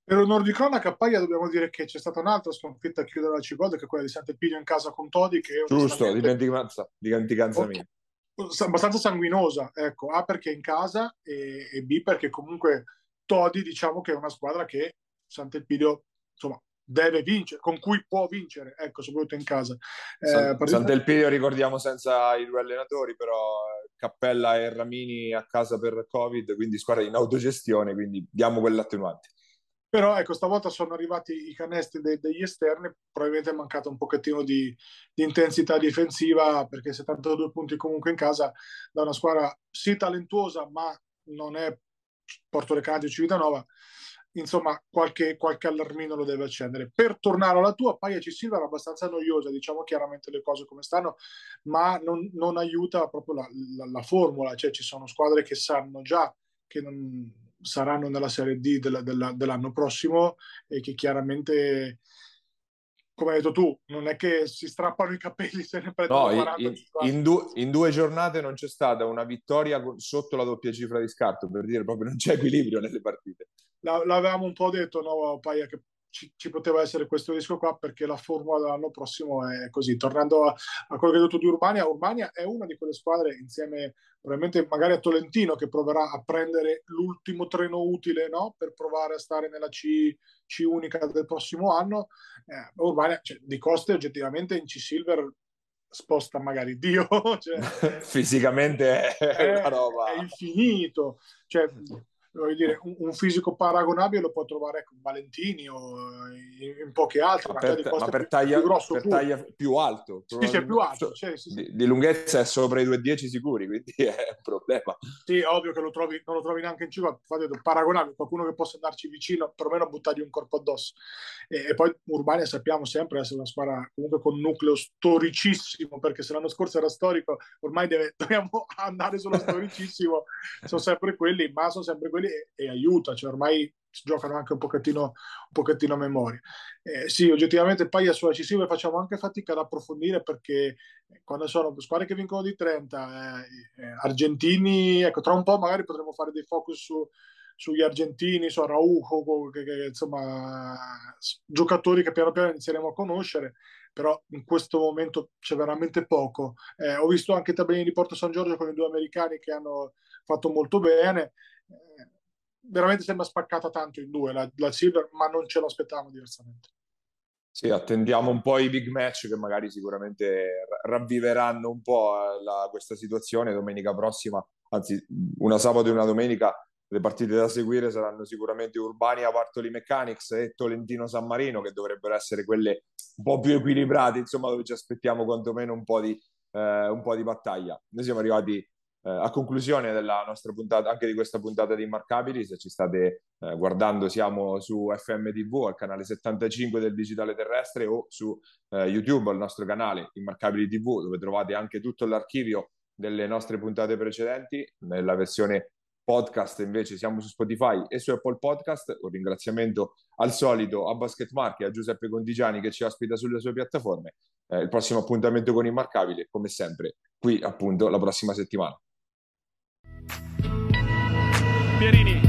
Per onore di cronaca, Paglia dobbiamo dire che c'è stata un'altra sconfitta a chiudere la Cigode, che è quella di Sant'Elpidio in casa con Todi. Che Giusto, dimenticanza, dimenticanza mia. Abbastanza sanguinosa, ecco, A perché è in casa e, e B perché comunque Todi diciamo che è una squadra che Sant'Elpidio insomma deve vincere, con cui può vincere, ecco, soprattutto in casa. Eh, Sant'Elpidio ricordiamo senza i due allenatori, però eh, Cappella e Ramini a casa per Covid, quindi squadra in autogestione, quindi diamo quell'attenuante. Però ecco, stavolta sono arrivati i canestri de- degli esterni, probabilmente è mancata un pochettino di, di, intensità difensiva, perché 72 punti comunque in casa da una squadra sì talentuosa, ma non è Porto Recante o Civitanova, insomma qualche, qualche, allarmino lo deve accendere. Per tornare alla tua, Paiaci Silva era abbastanza noiosa, diciamo chiaramente le cose come stanno, ma non, non aiuta proprio la, la, la, formula, cioè ci sono squadre che sanno già che non saranno nella Serie D della, della, dell'anno prossimo e che chiaramente come hai detto tu, non è che si strappano i capelli se ne prendono no, 40 in, in, du- in, due giornate non c'è stata una vittoria sotto la doppia cifra di scarto, per dire proprio non c'è equilibrio nelle partite. l'avevamo un po' detto, no, Paia, che ci, ci, poteva essere questo rischio qua perché la formula dell'anno prossimo è così. Tornando a, a quello che hai detto di Urbania, Urbania è una di quelle squadre insieme probabilmente magari a Tolentino che proverà a prendere l'ultimo treno utile no? per provare a stare nella C, C unica del prossimo anno. Eh, Urbania cioè, di coste oggettivamente in C-Silver sposta magari Dio. Cioè, Fisicamente è, è, una roba. È infinito. Cioè, voglio dire, un, un, fisico paragonabile lo può trovare con Valentini o in, in poche altre, ma per, ma per, taglia, più, grosso, per taglia più alto. Sì, sì, più alto. Cioè, sì. Di, di, lunghezza è sopra i 2,10 sicuri, quindi è un problema. Sì, ovvio che lo trovi, non lo trovi neanche in cima, paragonabile, qualcuno che possa andarci vicino, perlomeno buttargli un corpo addosso. E, e poi Urbania sappiamo sempre essere una squadra comunque con un nucleo storicissimo, perché se l'anno scorso era storico, ormai deve, dobbiamo andare sullo storicissimo, sono sempre quelli, ma sono sempre quelli e, e aiuta, cioè ormai giocano anche un pochettino, un pochettino a memoria. Eh, sì, oggettivamente poi sulla Cisile facciamo anche fatica ad approfondire perché quando sono squadre che vincono di 30, eh, eh, argentini, ecco, tra un po' magari potremo fare dei focus su, sugli argentini, su Araujo, che, che, insomma, giocatori che piano piano inizieremo a conoscere, però in questo momento c'è veramente poco. Eh, ho visto anche i tabellini di Porto San Giorgio con i due americani che hanno fatto molto bene. Eh, veramente sembra spaccata tanto in due la, la Silver, ma non ce lo aspettavamo diversamente. Sì, attendiamo un po' i big match che magari sicuramente ravviveranno un po' eh, la, questa situazione domenica prossima, anzi una sabato e una domenica le partite da seguire saranno sicuramente Urbania Bartoli Mechanics e Tolentino San Marino che dovrebbero essere quelle un po' più equilibrate, insomma dove ci aspettiamo quantomeno un po' di, eh, un po di battaglia. Noi siamo arrivati eh, a conclusione della nostra puntata, anche di questa puntata di Immarcabili, se ci state eh, guardando siamo su FMTV, al canale 75 del Digitale Terrestre o su eh, YouTube, al nostro canale Immarcabili TV, dove trovate anche tutto l'archivio delle nostre puntate precedenti, nella versione podcast invece siamo su Spotify e su Apple Podcast. Un ringraziamento al solito a Basket Mark e a Giuseppe Condigiani che ci ospita sulle sue piattaforme. Eh, il prossimo appuntamento con Immarcabili, come sempre, qui appunto la prossima settimana. Pierini